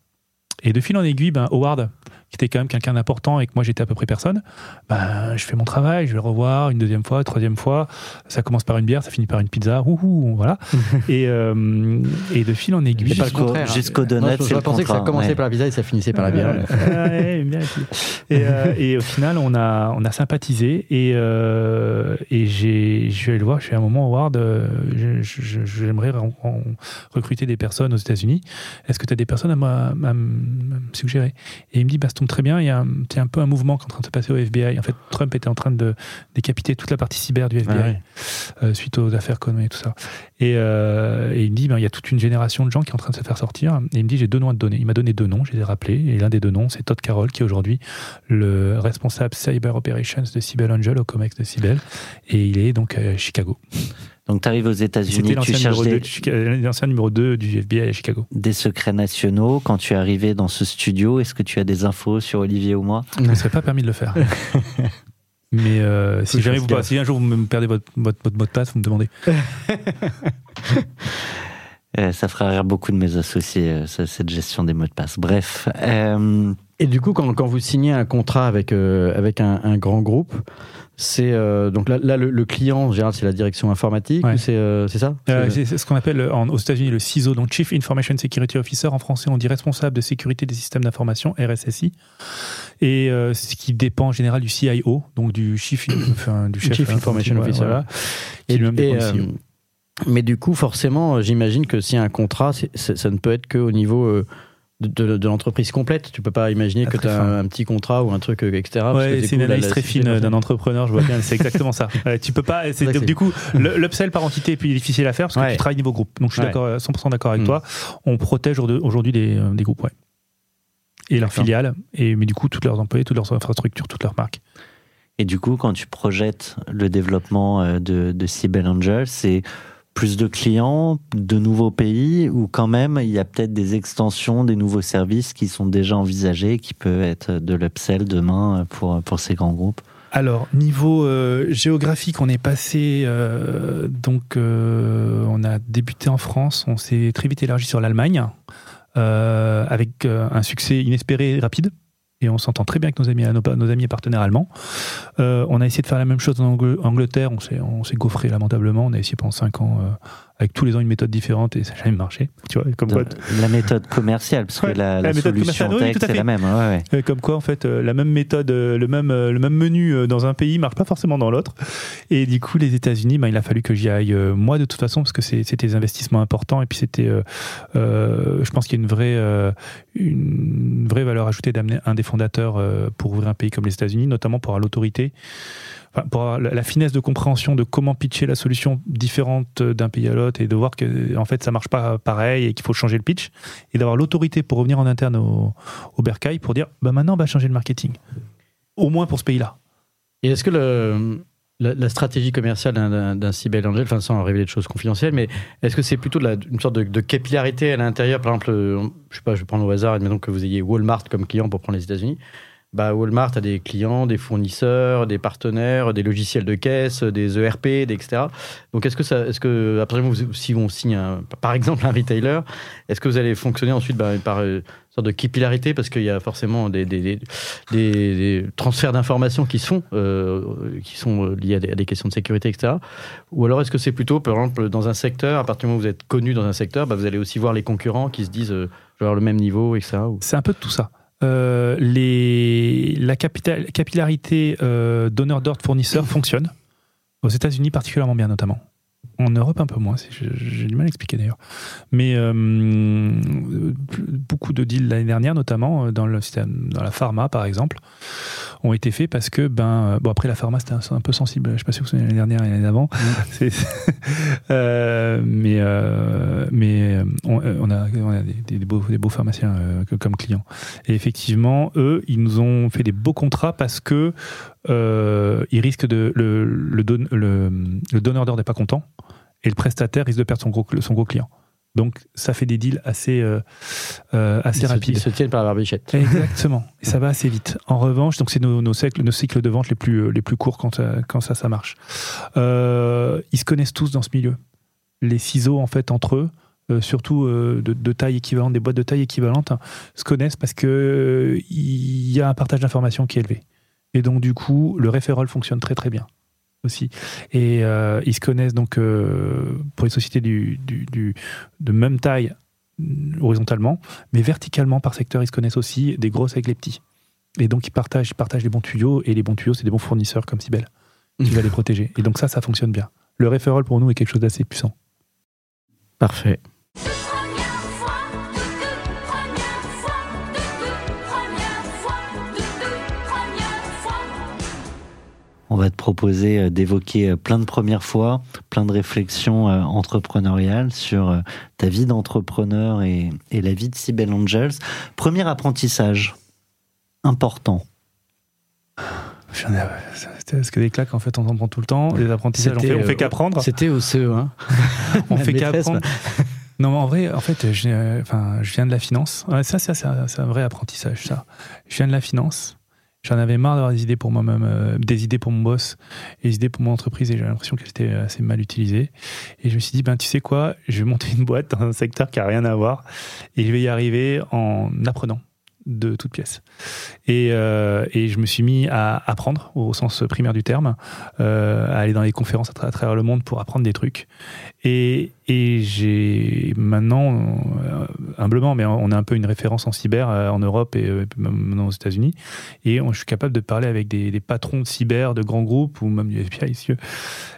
Et de fil en aiguille, ben, Howard, qui était quand même quelqu'un d'important et que moi j'étais à peu près personne, ben, je fais mon travail, je vais le revoir une deuxième fois, troisième fois. Ça commence par une bière, ça finit par une pizza, ouhou, voilà. et, euh, et de fil en aiguille, Jusqu'au- hein. jusqu'au Non, donut, je- c'est Je le pensais que ça commençait ouais. par la pizza et ça finissait par la bière. Euh, ouais, bien dit. et, euh, et au final, on a, on a sympathisé et, euh, et j'ai, je vais aller le voir. Je suis à un moment, Howard, euh, j'aimerais recruter des personnes aux États-Unis. Est-ce que tu as des personnes à, me- à me à me suggérer? Et il me dit, bah, tombe très bien, il y a un, c'est un peu un mouvement qui est en train de se passer au FBI. En fait, Trump était en train de décapiter toute la partie cyber du FBI Ah ouais. euh, suite aux affaires Conway et tout ça. Et, euh, et il me dit, ben, il y a toute une génération de gens qui est en train de se faire sortir. Et il me dit, j'ai deux noms à te donner. Il m'a donné deux noms, je les ai rappelés. Et l'un des deux noms, c'est Todd Carroll, qui est aujourd'hui le responsable Cyber Operations de Cybel Angel, au COMEX de Cybel. Et il est donc à Chicago. Donc tu arrives aux États-Unis, tu cherches numéro, 2 des, l'ancien numéro 2 du FBI à Chicago. des secrets nationaux. Quand tu es arrivé dans ce studio, est-ce que tu as des infos sur Olivier ou moi? Je ne serait pas permis de le faire. Mais euh, si, jamais vous, si un jour vous me perdez votre, votre, votre mot de passe, vous me demandez. Euh, Ça fera rire beaucoup de mes associés, euh, ce- cette gestion des mots de passe. Bref, euh, Et du coup, quand, quand vous signez un contrat avec, euh, avec un, un grand groupe, c'est euh, donc là, là, le, le client en général c'est la direction informatique Ouais. c'est euh, c'est ça Euh, C'est- ce qu'on appelle en- aux États-Unis le CISO, donc Chief Information Security Officer. En français, on dit responsable de sécurité des systèmes d'information, RSSI. Et ce qui dépend en général du CIO, donc du Chief, enfin, du chef Chief Information informatique, Officer. voilà, qui Et- lui-même et, dépend du CEO. mais du coup, forcément, j'imagine que s'il y a un contrat, ça ne peut être qu'au niveau de, de- de l'entreprise complète. Tu peux pas imaginer Ah, que tu as un, un petit contrat ou un truc, euh, etc. Ouais, c'est une analyse très fine d'un entrepreneur, je vois bien, c'est exactement ça. Ouais, tu peux pas, donc, du coup, l'upsell par entité est plus difficile à faire parce que Ouais. tu travailles niveau groupe. Donc je suis Ouais. d'accord, 100% d'accord avec Mm. toi. On protège aujourd'hui- des, euh, des groupes, ouais. Et leurs filiales, et, mais du coup, toutes leurs employés, toutes leurs infrastructures, toutes leurs marques. et du coup, quand tu projettes le développement euh, de, de Angel, c'est plus de clients, de nouveaux pays, ou quand même, il y a peut-être des extensions, des nouveaux services qui sont déjà envisagés, qui peuvent être de l'upsell demain pour, pour ces grands groupes? Alors, niveau euh, géographique, on est passé, euh, donc euh, on a débuté en France, on s'est très vite élargi sur l'Allemagne, avec un succès inespéré et rapide. Et on s'entend très bien avec nos amis, et partenaires allemands. Euh, on a essayé de faire la même chose en Angl- Angleterre, on s'est, on s'est gaufré lamentablement. On a essayé pendant 5 ans, euh, avec tous les ans, une méthode différente et ça n'a jamais marché. Tu vois, comme quoi, La méthode commerciale, parce Ouais, que la, la la méthode solution commerciale, oui, fait. la même. ouais, ouais. Comme quoi, en fait, euh, la même méthode, euh, le même, euh, le même menu dans un pays marche pas forcément dans l'autre. Et du coup, les États-Unis, ben, il a fallu que j'y aille moi de toute façon parce que c'était des investissements importants et puis c'était, euh, euh, je pense qu'il y a une vraie, euh, une vraie valeur ajoutée d'amener un des fondateurs pour ouvrir un pays comme les États-Unis, notamment pour avoir l'autorité. Pour avoir la finesse de compréhension de comment pitcher la solution différente d'un pays à l'autre et de voir que en fait ça marche pas pareil et qu'il faut changer le pitch et d'avoir l'autorité pour revenir en interne au, au Bercail pour dire bah maintenant on va changer le marketing. Au moins pour ce pays-là. Et est-ce que la, stratégie commerciale d'un- Cybele Angel, enfin sans révéler de choses confidentielles, mais est-ce que c'est plutôt une sorte de, de capillarité à l'intérieur? Par exemple, euh, je sais pas, je vais prendre au hasard, admettons que vous ayez Walmart comme client pour prendre les États-Unis. Bah, Walmart a des clients, des fournisseurs, des partenaires, des logiciels de caisse, des ERP, etc. Donc, est-ce que ça, est-ce que après vous, si on signe par exemple un retailer, est-ce que vous allez fonctionner ensuite bah, par une sorte de capillarité? Parce qu'il y a forcément des, transferts d'informations qui se font, euh, qui sont euh, liés à des, questions de sécurité, etc. Ou alors est-ce que c'est plutôt, par exemple, dans un secteur, à partir du moment où vous êtes connu dans un secteur, bah, vous allez aussi voir les concurrents qui se disent, euh, je vais avoir le même niveau, etc. ou- c'est un peu tout ça Euh, la capital- capillarité euh, donneur d'ordre fournisseur fonctionne. Aux États-Unis particulièrement bien notamment en Europe un peu moins j'ai du mal à expliquer d'ailleurs. Mais euh, beaucoup de deals l'année dernière notamment euh, dans le dans la pharma par exemple ont été faits parce que ben euh, bon après la pharma c'était un, un peu sensible je sais pas si vous vous souvenez l'année dernière et l'année d'avant. Euh, mais euh, mais on, on a, on a des, des beaux, des beaux pharmaciens comme clients. Et effectivement eux ils nous ont fait des beaux contrats parce que ils risquent de le, le, don- le, le donneur d'ordre n'est pas content et le prestataire risque de perdre son gros, son gros client donc ça fait des deals assez euh, euh, assez Ils se- rapides Ils se tiennent par la barbichette. Exactement. Et ça va assez vite. En revanche, donc c'est nos, nos, cycles, nos cycles de vente les plus, euh, les plus courts quand, ça- quand ça, ça marche. Euh, ils se connaissent tous dans ce milieu. Les ciseaux, en fait, entre eux, surtout de, de taille équivalente, des boîtes de taille équivalente, hein, se connaissent parce euh, il y a un partage d'informations qui est élevé. Et donc, du coup, le référol fonctionne très, très bien aussi. Et euh, ils se connaissent donc euh, pour les sociétés du, du, du- de même taille mm, horizontalement, mais verticalement par secteur, ils se connaissent aussi des grosses avec les petits. Et donc ils partagent, ils partagent les bons tuyaux, et les bons tuyaux, c'est des bons fournisseurs comme Sibel, qui va les protéger. Et donc ça, ça fonctionne bien. Le référol pour nous est quelque chose d'assez puissant. Parfait. On va te proposer euh, d'évoquer euh, plein de premières fois, plein de réflexions euh, entrepreneuriales sur ta vie d'entrepreneur et, et la vie de Cybele Angels. Premier apprentissage important. J'en ai- c'était- Parce que des claques, en fait, on en prend tout le temps. Les apprentissages, on C'était, fait, on fait qu'apprendre. C'était au CE1. On fait qu'apprendre. Non, mais en vrai, en fait, euh, enfin, je viens de la finance. Ouais, ça, ça, c'est un, c'est un vrai apprentissage, ça. Je viens de la finance. J'en avais marre d'avoir des idées pour moi-même, euh, des idées pour mon boss, des idées pour mon entreprise, et j'ai l'impression qu'elles étaient assez mal utilisées. Et je me suis dit, ben, tu sais quoi, je vais monter une boîte dans un secteur qui a rien à voir, et je vais y arriver en apprenant de toutes pièces. Et, euh, et je me suis mis à apprendre au sens primaire du terme, euh, à aller dans les conférences à, tra- à travers le monde pour apprendre des trucs. Et, et j'ai maintenant, euh, humblement, mais on a un peu une référence en cyber en Europe et maintenant aux États-Unis. Et je suis capable de parler avec des, patrons de cyber de grands groupes ou même du FBI ici,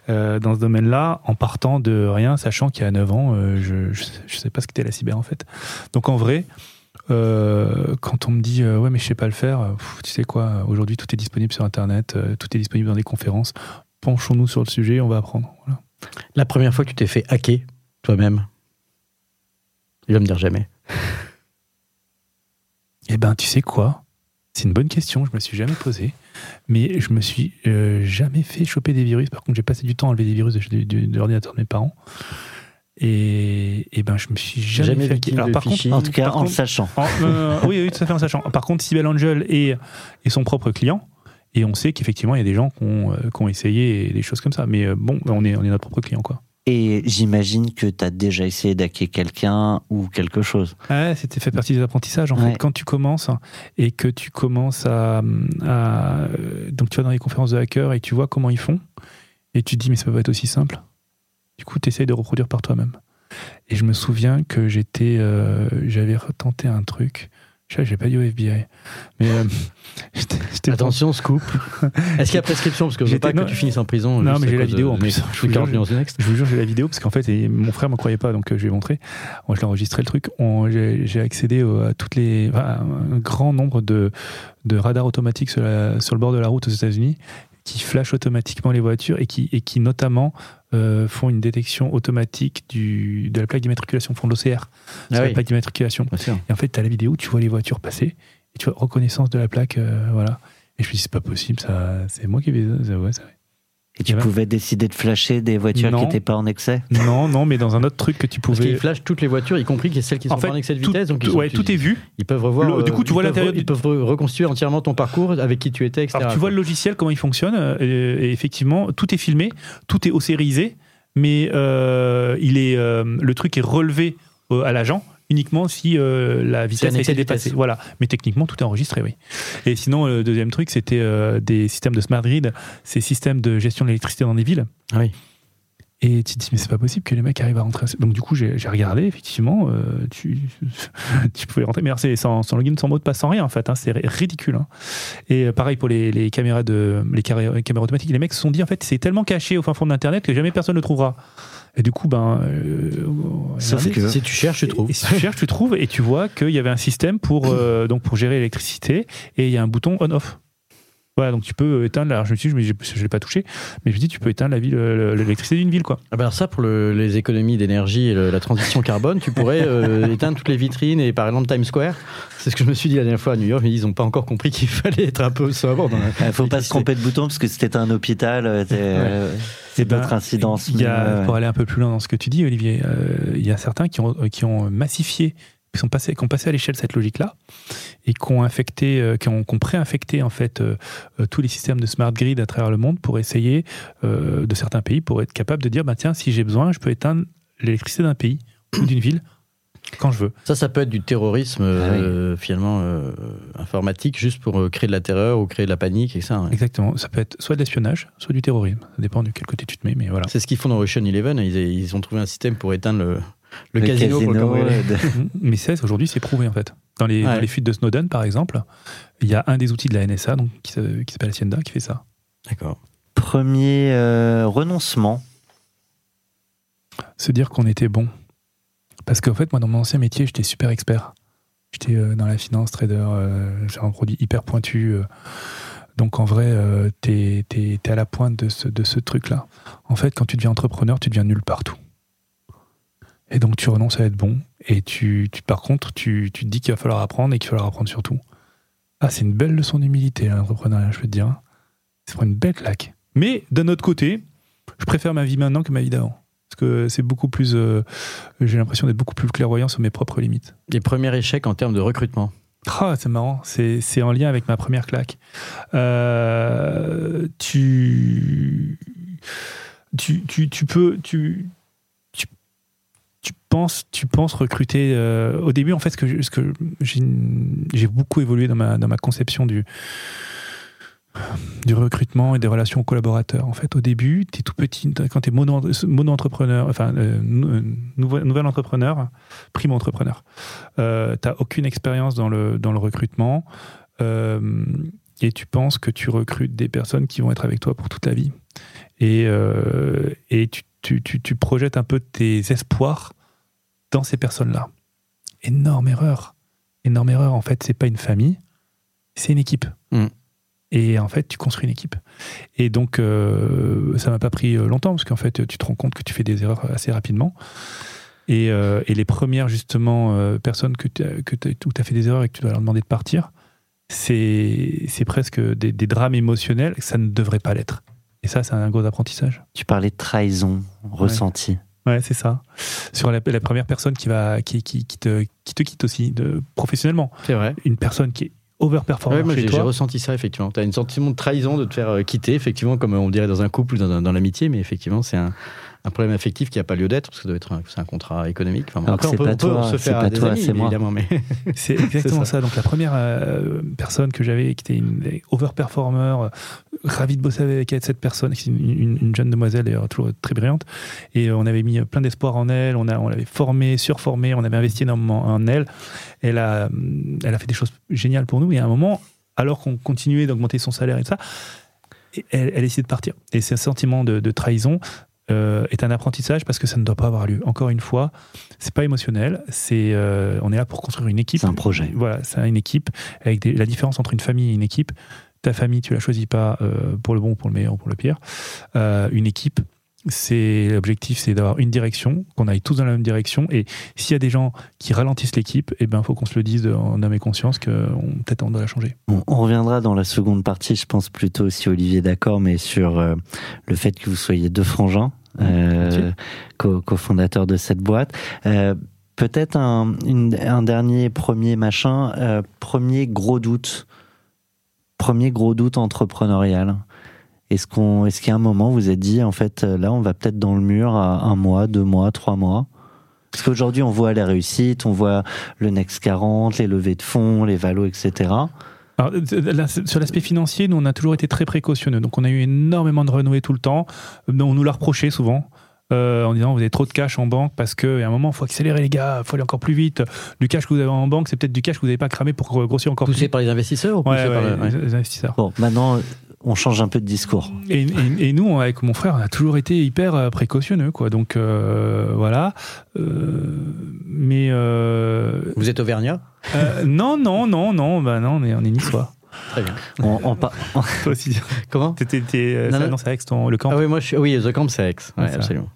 dans ce domaine-là, en partant de rien, sachant qu'il y a 9 ans, je ne sais pas ce qu'était la cyber en fait. Donc en vrai, euh, quand on me dit euh, ouais mais je sais pas le faire, euh, pff, tu sais quoi, aujourd'hui tout est disponible sur internet, euh, tout est disponible dans des conférences. Penchons-nous sur le sujet, on va apprendre. Voilà. La première fois que tu t'es fait hacker toi-même, il va me dire jamais. Eh ben, tu sais quoi? C'est une bonne question, je me suis jamais posé. Mais je me suis jamais fait choper des virus. Par contre, j'ai passé du temps à enlever des virus de, de- de- de l'ordinateur de mes parents. Et, et ben, je me suis jamais, Jamais fait. Alors, par contre. En tout cas, en le sachant. en- euh, oui, oui, tout à fait en sachant. Par contre, Sibel Angel et son propre client. Et on sait qu'effectivement, il y a des gens qui ont, euh, qui ont essayé et des choses comme ça. Mais euh, bon, on est, on est notre propre client, quoi. Et j'imagine que tu as déjà essayé d'hacker quelqu'un ou quelque chose. Ouais, c'était fait partie des apprentissages. En Ouais. fait, quand tu commences et que tu commences à, à- donc tu vas dans les conférences de hackers et tu vois comment ils font et tu te dis mais ça peut pas être aussi simple. Du coup, tu essayes de reproduire par toi-même. Et je me souviens que j'étais, euh, j'avais retenté un truc. Je sais, j'ai pas dit au FBI, mais euh, j'étais- Attention, scoop. Est-ce qu'il y a prescription Parce que je veux pas que tu finisses en prison. non, mais j'ai la de- vidéo en plus. Je vous 40 jure. Je vous jure, j'ai la vidéo parce qu'en fait, et mon frère me croyait pas, donc euh, je lui ai montré. Moi, je l'ai enregistré le truc. On- J'ai accédé à toutes les, enfin, un grand nombre de, de radars automatiques sur, la- sur le bord de la route aux États-Unis qui flashent automatiquement les voitures et qui, et qui notamment euh, font une détection automatique du, de la plaque d'immatriculation, font de l'OCR sur Ah la oui, plaque d'immatriculation. Et en fait, tu as la vidéo, tu vois les voitures passer, et tu vois reconnaissance de la plaque, euh, voilà. Et je me suis dit, c'est pas possible, ça, c'est moi qui vais. ça, ouais, ça- Et tu y avait- pouvais décider de flasher des voitures Non. qui n'étaient pas en excès? Non, non, mais dans un autre truc que tu Parce pouvais. qu'ils flashent toutes les voitures, y compris celles qui sont En fait, pas en excès de tout- vitesse. Donc ils, tout, sont- tout est vu. ils peuvent revoir. Le- du coup, tu ils vois peuvent l'intérieur Ils peuvent re- reconstruire entièrement ton parcours avec qui tu étais, etc. Alors, tu vois le logiciel, comment il fonctionne, euh, et, effectivement, tout est filmé, tout est ossérisé, mais euh, il est, euh, le truc est relevé euh, à l'agent uniquement si euh, la vitesse a été dépassée. Voilà. Mais techniquement, tout est enregistré, oui. Et sinon, le deuxième truc, c'était euh, des systèmes de smart grid, ces systèmes de gestion de l'électricité dans des villes. Ah oui. Et tu te dis, mais c'est pas possible que les mecs arrivent à rentrer. Donc, du coup, j'ai regardé, effectivement, euh, tu, tu pouvais rentrer. Mais c'est sans, sans login, sans mot de passe, sans rien, en fait. hein, c'est ri- ridicule. hein. Et pareil pour les, les caméras, de, les carré- les caméras automatiques. Les mecs se sont dit, en fait, c'est tellement caché au fin fond d'Internet que jamais personne ne le trouvera. Et du coup, ben. euh, Sauf regardez, que- Si tu cherches, tu trouves. et si tu cherches, tu trouves, et tu vois qu'il y avait un système pour, euh, donc pour gérer l'électricité, et il y a un bouton on-off. Voilà, donc tu peux éteindre. Alors je me suis dit, je ne l'ai pas touché, mais je me dis, tu peux éteindre la ville, euh, l'électricité d'une ville, quoi. Ah ben alors ça, pour le- les économies d'énergie et le- la transition carbone, tu pourrais euh, éteindre toutes les vitrines et par exemple Times Square. C'est ce que je me suis dit la dernière fois à New York. Mais ils n'ont pas encore compris qu'il fallait être un peu sobre. Il faut pas se tromper de bouton parce que c'était un hôpital, euh, c'est euh, c'est Eh ben, d'autres incidences. Il y a, mais, ouais, pour aller un peu plus loin dans ce que tu dis, Olivier, euh, il y a certains qui ont, qui ont massifié, qui, sont passés, qui ont passé à l'échelle cette logique-là et qui ont infecté, euh, qui ont, qui ont préinfecté en fait euh, euh, tous les systèmes de smart grid à travers le monde pour essayer euh, de certains pays pour être capable de dire, bah tiens, si j'ai besoin, je peux éteindre l'électricité d'un pays ou d'une ville quand je veux. Ça, ça peut être du terrorisme euh, finalement euh, informatique juste pour euh, créer de la terreur ou créer de la panique et ça. hein. Exactement. Ça peut être soit de l'espionnage, soit du terrorisme. Ça dépend de quel côté tu te mets, mais voilà. C'est ce qu'ils font dans Ocean Eleven. Ils, ils ont trouvé un système pour éteindre le, le le casino. pour le cambrioler. de- Mais c'est aujourd'hui, c'est prouvé en fait. Dans les, Ouais. dans les fuites de Snowden, par exemple, il y a un des outils de la NSA donc, qui, qui s'appelle Hacienda qui fait ça. D'accord. Premier euh, renoncement. Se dire qu'on était bon. Parce qu'en fait, moi, dans mon ancien métier, j'étais super expert. J'étais euh, dans la finance, trader, euh, j'ai un produit hyper pointu. euh. donc en vrai, euh, t'es es, à la pointe de ce, de ce truc-là. En fait, quand tu deviens entrepreneur, tu deviens nul partout. Et donc tu renonces à être bon. Et tu, tu par contre, tu, tu te dis qu'il va falloir apprendre et qu'il va falloir apprendre surtout. Ah, c'est une belle leçon d'humilité, l'entrepreneuriat, je peux te dire. hein. c'est vraiment une belle claque. Mais d'un autre côté, je préfère ma vie maintenant que ma vie d'avant. Parce que c'est beaucoup plus. euh, J'ai l'impression d'être beaucoup plus clairvoyant sur mes propres limites. Les premiers échecs en termes de recrutement. Ah, c'est marrant, c'est c'est en lien avec ma première claque. Euh, tu, tu, tu, tu peux. Tu, tu penses, tu penses recruter. euh, au début, en fait, ce que, j'ai beaucoup évolué dans ma, conception du, recrutement et des relations collaborateurs. En fait, au début, tu es tout petit, quand tu es mono, mono-entrepreneur, enfin, euh, euh, nouvel, entrepreneur, primo-entrepreneur, euh, tu n'as aucune expérience dans le, recrutement et tu penses que tu recrutes des personnes qui vont être avec toi pour toute la vie. Et, euh, et tu, tu, tu, tu projettes un peu tes espoirs dans ces personnes-là. Énorme erreur. Énorme erreur. En fait, c'est pas une famille, c'est une équipe. Mm. Et en fait, tu construis une équipe. Et donc, euh, ça m'a pas pris euh, longtemps, parce qu'en fait, tu te rends compte que tu fais des erreurs assez rapidement. Et, euh, et les premières, justement, euh, personnes que que où tu as fait des erreurs et que tu dois leur demander de partir, c'est c'est presque des, des drames émotionnels. Ça ne devrait pas l'être. Et ça, c'est un gros apprentissage. Tu parlais de trahison ressentie. Ouais, c'est ça. Sur la, la première personne qui, va, qui, qui, qui te, qui te quitte aussi, de, professionnellement. C'est vrai. Une personne qui est overperformant Ouais, j'ai ressenti ça, effectivement. Tu as une sentiment de trahison de te faire euh, quitter, effectivement, comme on dirait dans un couple ou dans, un- dans l'amitié, mais effectivement, c'est un, un problème affectif qui n'a pas lieu d'être, parce que ça doit être un, c'est un contrat économique. Enfin, bon, après, on c'est peut, pas on peut toi, se c'est faire pas des toi, amis, c'est moi. évidemment, mais C'est exactement ça. ça. Donc la première euh, personne que j'avais qui était une overperformer, euh, ravi de bosser avec elle, cette personne, qui est une, une- une jeune demoiselle d'ailleurs toujours très brillante, et euh, on avait mis plein d'espoir en elle, on, a, on l'avait formée, surformée, on avait investi énormément en elle. Elle a, elle a fait des choses géniales pour nous, et à un moment, alors qu'on continuait d'augmenter son salaire et tout ça, elle, elle a décidé de partir. Et ce sentiment de, de trahison euh, est un apprentissage parce que ça ne doit pas avoir lieu. Encore une fois, c'est pas émotionnel, c'est euh, on est là pour construire une équipe. C'est un projet. Voilà, c'est une équipe avec des- la différence entre une famille et une équipe. Ta famille, tu la choisis pas euh, pour le bon, pour le meilleur ou pour le pire. Une équipe, c'est l'objectif, c'est d'avoir une direction, qu'on aille tous dans la même direction. Et s'il y a des gens qui ralentissent l'équipe, eh ben, faut qu'on se le dise en âme et conscience que peut-être on doit la changer. On, on reviendra dans la seconde partie, je pense plutôt si Olivier est d'accord, mais sur euh, le fait que vous soyez deux frangins, euh, co- cofondateurs de cette boîte. Euh, Peut-être un dernier premier machin, euh, premier gros doute, premier gros doute entrepreneurial. Est-ce qu'on, est-ce qu'il y a un moment où vous êtes dit, en fait, euh, là, on va peut-être dans le mur à un mois, deux mois, trois mois? Parce qu'aujourd'hui, on voit les réussites, on voit le Next 40, les levées de fonds, les valos, etc. Alors, sur l'aspect financier, nous, on a toujours été très précautionneux. Donc, on a eu énormément de renouées tout le temps. On nous l'a reproché souvent. euh, en disant vous avez trop de cash en banque parce qu'à un moment il faut accélérer les gars, il faut aller encore plus vite. Du cash que vous avez en banque, c'est peut-être du cash que vous n'avez pas cramé pour grossir encore poussé plus. par les investisseurs ou Ouais, poussé par ouais. les investisseurs. Bon, maintenant, on change un peu de discours. Et, et- et nous, avec mon frère, on a toujours été hyper euh, précautionneux, quoi. Donc euh, voilà. Euh, mais euh, Vous êtes auvergnat? euh, non, non, non, non, bah non, on est, on est niçois. Très bien. On, on par- Toi aussi. Comment T'étais, euh, Non, ça- non. non, c'est Aix, ton, le camp. Ah oui, moi, je suis... oui, The Camp, c'est Aix. Ouais, Ouais, ça. absolument.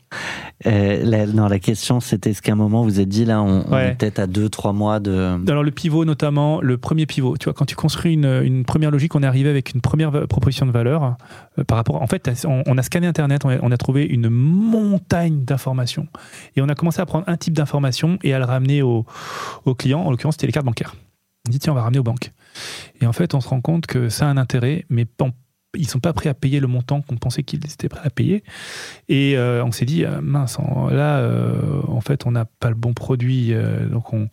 Euh, la, non, la question, c'était est-ce qu'à un moment, vous êtes dit, là, on, on Ouais. est peut-être à deux, trois mois de... Alors le pivot notamment, le premier pivot, tu vois, quand tu construis une, une première logique, on est arrivé avec une première proposition de valeur euh, par rapport. En fait, on, on a scanné Internet, on a, on a trouvé une montagne d'informations et on a commencé à prendre un type d'information et à le ramener au, au client. En l'occurrence, c'était les cartes bancaires. On dit tiens, on va ramener aux banques. Et en fait, on se rend compte que ça a un intérêt, mais ils sont pas prêts à payer le montant qu'on pensait qu'ils étaient prêts à payer. Et euh, on s'est dit euh, mince, là, euh, en fait, on n'a pas le bon produit, donc on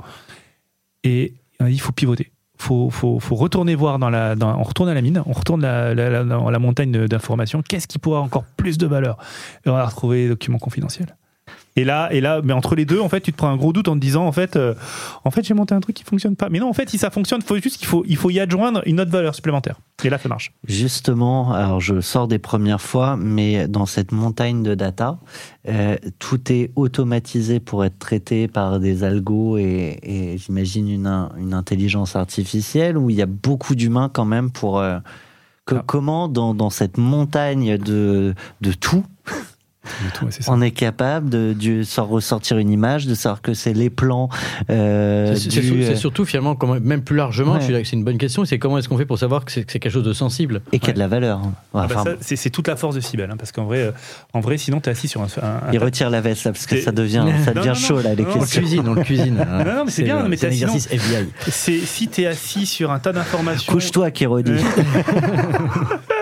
et on a dit il faut pivoter. Faut, faut, faut retourner voir dans la, dans- on retourne à la mine, on retourne la, dans la montagne d'informations. Qu'est-ce qui avoir encore plus de valeur? Et on a retrouvé les documents confidentiels. Et là, et là, mais entre les deux, en fait, tu te prends un gros doute en te disant, en fait, euh, en fait, j'ai monté un truc qui fonctionne pas. Mais non, en fait, si ça fonctionne, faut juste qu'il faut, il faut y adjoindre une autre valeur supplémentaire. Et là, ça marche. Justement, alors je sors des premières fois, mais dans cette montagne de data, euh, tout est automatisé pour être traité par des algos et, et j'imagine une, une intelligence artificielle où il y a beaucoup d'humains quand même pour... euh, que- Ah. Comment, dans, dans cette montagne de, de tout, tout, ouais, c'est ça. On est capable de, de s'en ressortir une image, de savoir que c'est les plans euh, C'est- C'est du, sur- euh, c'est surtout finalement, même plus largement, Ouais. je suis là que c'est une bonne question, c'est comment est-ce qu'on fait pour savoir que c'est que c'est quelque chose de sensible et qui a de la valeur. Ah bah c'est toute la force de Cybelle, hein, parce qu'en vrai, euh, en vrai, sinon t'es assis sur un. un- un- il retire la veste là, parce que ça devient, ça Non, devient non, chaud là, les non, On le questions. cuisine, on le cuisine. hein. Non, non, mais c'est bien, mais c'est un exercice FBI. C'est si t'es assis sur un tas d'informations. Couche-toi, Kérodi.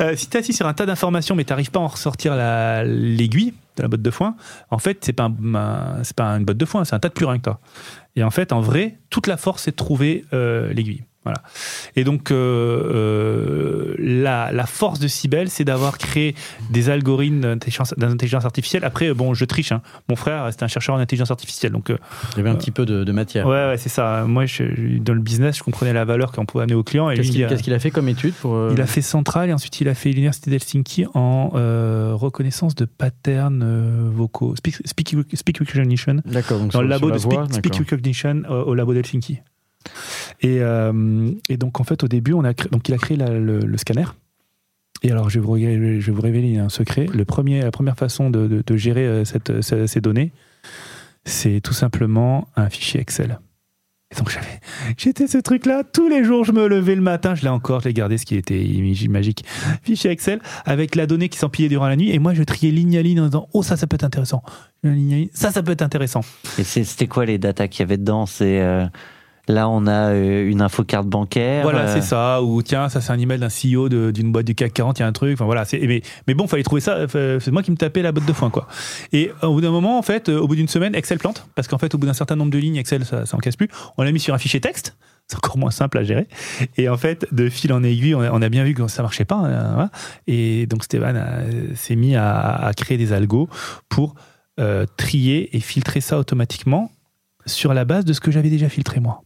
Euh, si t'es assis sur un tas d'informations, mais t'arrives pas à en ressortir la- l'aiguille de la botte de foin, en fait, c'est pas, c'est pas une botte de foin, c'est un tas de purin que t'as. Et en fait, en vrai, toute la force, c'est de trouver euh, l'aiguille. Voilà. Et donc, euh, euh, la, la force de Cybelle, c'est d'avoir créé des algorithmes d'intelligence artificielle. Après, bon, je triche. hein. Mon frère, c'était un chercheur en intelligence artificielle. Donc, euh, Il y avait un petit peu de, de matière. ouais, ouais, c'est ça. Moi, je- dans le business, je comprenais la valeur qu'on pouvait amener aux clients. Qu'est-ce qu'il a fait comme étude pour il a fait Central et ensuite il a fait l'université d'Helsinki en reconnaissance de patterns vocaux, speak, speak, speak recognition, D'accord, dans le labo de speak, voix, speak d'accord. recognition au labo d'Helsinki. Et, euh, et donc en fait au début on a donc il a créé le, scanner. Et alors je vais vous, je vous révéler un secret. Le premier, la première façon de, gérer euh, cette, ces ces données, c'est tout simplement un fichier Excel. Donc j'étais ce truc-là tous les jours. Je me levais le matin, je l'ai encore, je l'ai gardé, ce qui était magique. Fichier Excel avec la donnée qui s'empilait durant la nuit. Et moi, je triais ligne à ligne en disant, oh ça, ça peut être intéressant. Ça, ça peut être intéressant. Et c'était quoi les datas qu'il y avait dedans? C'est euh, là on a euh, une info carte bancaire. Voilà, euh, c'est ça. Ou tiens, ça c'est un email d'un CEO de- d'une boîte du CAC 40, il y a un truc. Enfin voilà. c'est- Mais, mais bon, fallait trouver ça. euh, C'est moi qui me tapais la botte de foin, quoi. Et au bout d'un moment, en fait, au bout d'une semaine, Excel plante parce qu'en fait, au bout d'un certain nombre de lignes, Excel, ça, ça en casse plus. On l'a mis sur un fichier texte. C'est encore moins simple à gérer. Et en fait, de fil en aiguille, on a, on a bien vu que ça marchait pas. hein. Et donc Stéphane s'est mis à, à créer des algos pour euh, trier et filtrer ça automatiquement sur la base de ce que j'avais déjà filtré moi.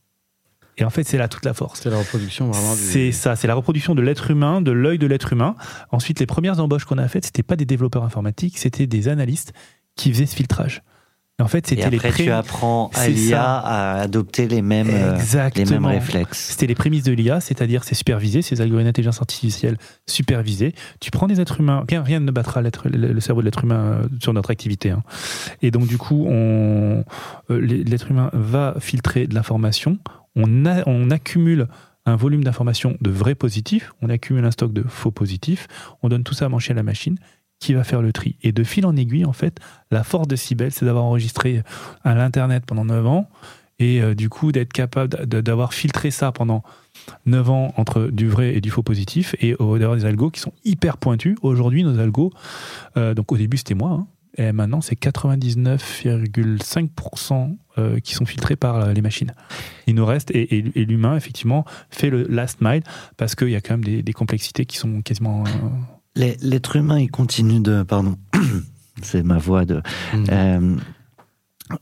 Et en fait, c'est là toute la force. C'est la reproduction vraiment du- C'est ça, c'est la reproduction de l'être humain, de l'œil de l'être humain. Ensuite, les premières embauches qu'on a faites, c'était pas des développeurs informatiques, c'était des analystes qui faisaient ce filtrage. Et en fait, c'était les après, tu apprends à l'IA à adopter les mêmes, euh, les Exactement. mêmes réflexes. C'était les prémices de l'IA, c'est-à-dire c'est supervisé, ces algorithmes d'intelligence artificielle supervisés. Tu prends des êtres humains, rien, rien ne battra le, le cerveau de l'être humain euh, sur notre activité. hein. Et donc du coup, euh, l'être humain va filtrer de l'information. On, accumule un volume d'informations de vrais positifs, on accumule un stock de faux positifs, on donne tout ça à manger à la machine qui va faire le tri. Et de fil en aiguille, en fait, la force de Cybelle, c'est d'avoir enregistré à l'Internet pendant 9 ans et euh, du coup d'être capable d'avoir filtré ça pendant 9 ans entre du vrai et du faux positif et d'avoir des algos qui sont hyper pointus. Aujourd'hui, nos algos, euh, donc au début c'était moi, hein, et maintenant c'est 99,5% euh, qui sont filtrés par euh, les machines. Il nous reste, et, et- et l'humain effectivement fait le last mile parce qu'il y a quand même des, des complexités qui sont quasiment... euh, L'être humain, il continue de. Pardon, c'est ma voix de. Mhm.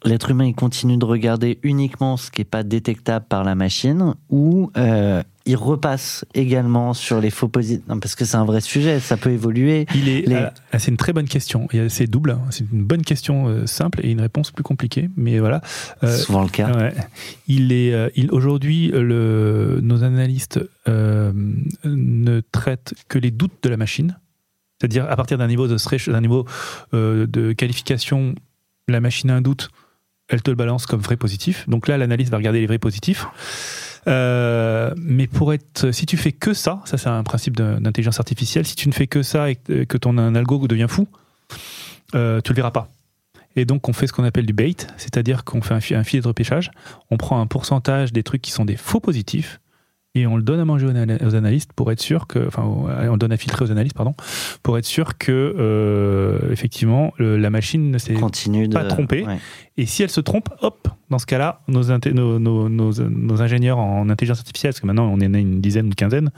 L'être humain, il continue de regarder uniquement ce qui n'est pas détectable par la machine ou euh, il repasse également sur les faux positifs. Parce que c'est un vrai sujet, ça peut évoluer. Il est, Les- ah, ah, c'est une très bonne question. C'est double. hein. C'est une bonne question euh, simple et une réponse plus compliquée. Mais voilà. Euh, C'est souvent le cas. Ouais. Il est, il, aujourd'hui, le, nos analystes ne traitent que les doutes de la machine. C'est-à-dire, à partir d'un niveau de thresh- d'un niveau euh, de qualification, la machine a un doute, elle te le balance comme vrai positif. Donc là, l'analyste va regarder les vrais positifs. Euh, mais pour être, si tu fais que ça, ça c'est un principe d'intelligence artificielle, si tu ne fais que ça et que ton algo devient fou, euh, tu le verras pas. Et donc on fait ce qu'on appelle du bait, c'est-à-dire qu'on fait un, un filet de repêchage, on prend un pourcentage des trucs qui sont des faux positifs et on le donne à manger aux, ana- aux analystes pour être sûr que, enfin, on le donne à filtrer aux analystes, pardon, pour être sûr que euh, effectivement le- la machine ne s'est de. pas trompé. ouais. et si elle se trompe, hop, dans ce cas-là, nos, inté- nos, nos- nos- nos ingénieurs en intelligence artificielle, parce que maintenant on est une dizaine ou une quinzaine,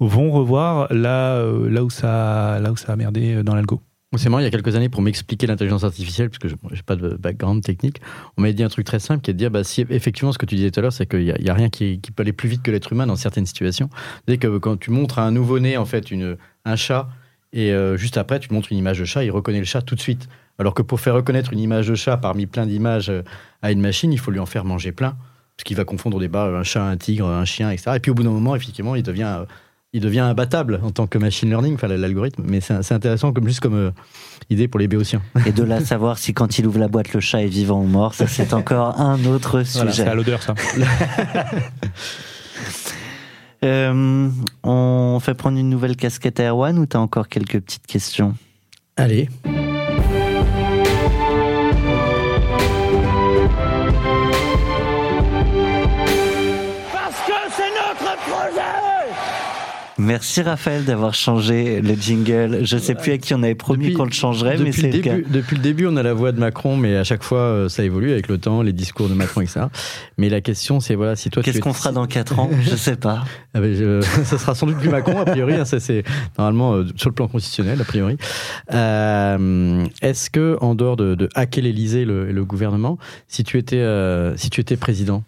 vont revoir là, euh, là, où, ça, là où ça a merdé euh, dans l'algo. C'est marrant, il y a quelques années, pour m'expliquer l'intelligence artificielle, parce que je n'ai pas de background technique, on m'avait dit un truc très simple qui est de dire, bah, si effectivement ce que tu disais tout à l'heure, c'est qu'il n'y a, rien qui, peut aller plus vite que l'être humain dans certaines situations. Dès que quand tu montres à un nouveau-né, en fait, une, un chat, et euh, juste après, tu montres une image de chat, il reconnaît le chat tout de suite. Alors que pour faire reconnaître une image de chat parmi plein d'images euh, à une machine, il faut lui en faire manger plein, parce qu'il va confondre au débat un chat, un tigre, un chien, etc. Et puis au bout d'un moment, effectivement, il devient euh, il devient imbattable en tant que machine learning, enfin l'algorithme. Mais c'est c'est intéressant comme juste comme euh, idée pour les béotiens. Et de là savoir si quand il ouvre la boîte, le chat est vivant ou mort, ça c'est encore un autre Voilà, c'est sujet. à l'odeur, ça. Euh, on fait prendre une nouvelle casquette à Erwan ou t'as encore quelques petites questions? Allez. Merci Raphaël d'avoir changé le jingle. Je sais plus à qui on avait promis qu'on le changerait, mais c'est le cas. depuis le début, on a la voix de Macron, mais à chaque fois, euh, ça évolue avec le temps, les discours de Macron, etc. Mais la question, c'est voilà, si toi, Qu'est-ce es- qu'on fera dans 4 ans? Je sais pas. Ah ben, je- ça sera sans doute plus Macron, a priori. hein, ça, c'est normalement euh, sur le plan constitutionnel, a priori. Euh, Est-ce que, en dehors de, de hacker l'Élysée et le, le gouvernement, si tu étais, euh, si tu étais président,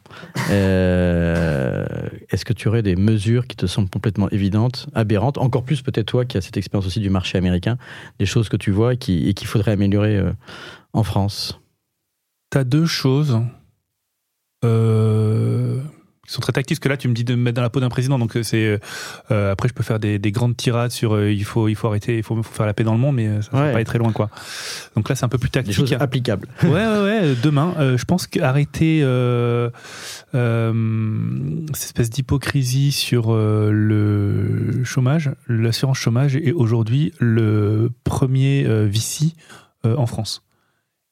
euh, est-ce que tu aurais des mesures qui te semblent complètement évidentes, aberrantes, encore plus peut-être toi qui as cette expérience aussi du marché américain, des choses que tu vois et qui- et qu'il faudrait améliorer euh, en France? T'as deux choses. Euh, qui sont très tactiques. Parce que là, tu me dis de me mettre dans la peau d'un président. Donc, euh, c'est. euh, après, je peux faire des, des grandes tirades sur euh, il, faut, il faut arrêter, il faut, faut faire la paix dans le monde, mais euh, ça ne Ouais. va pas être très loin, quoi. Donc là, c'est un peu plus Des tactique. choses applicables. Ouais, ouais, ouais. euh, Demain, euh, je pense qu'arrêter euh, euh, cette espèce d'hypocrisie sur euh, le chômage, l'assurance chômage est aujourd'hui le premier euh, vici euh, en France.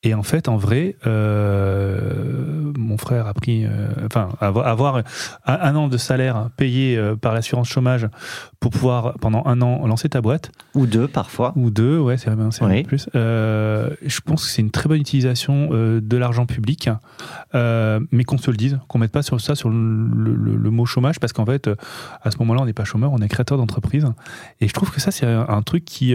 Et en fait, en vrai, euh, mon frère a pris, euh, enfin, avoir, un, an de salaire payé euh, par l'assurance chômage pour pouvoir pendant un an lancer ta boîte Ou deux parfois. ou deux, ouais, c'est Oui. un peu plus. Euh, je pense que c'est une très bonne utilisation de l'argent public, mais qu'on se le dise, qu'on mette pas sur ça sur le, le- le mot chômage, parce qu'en fait, à ce moment-là, on n'est pas chômeur, on est créateur d'entreprise. Et je trouve que ça, c'est un, un truc qui,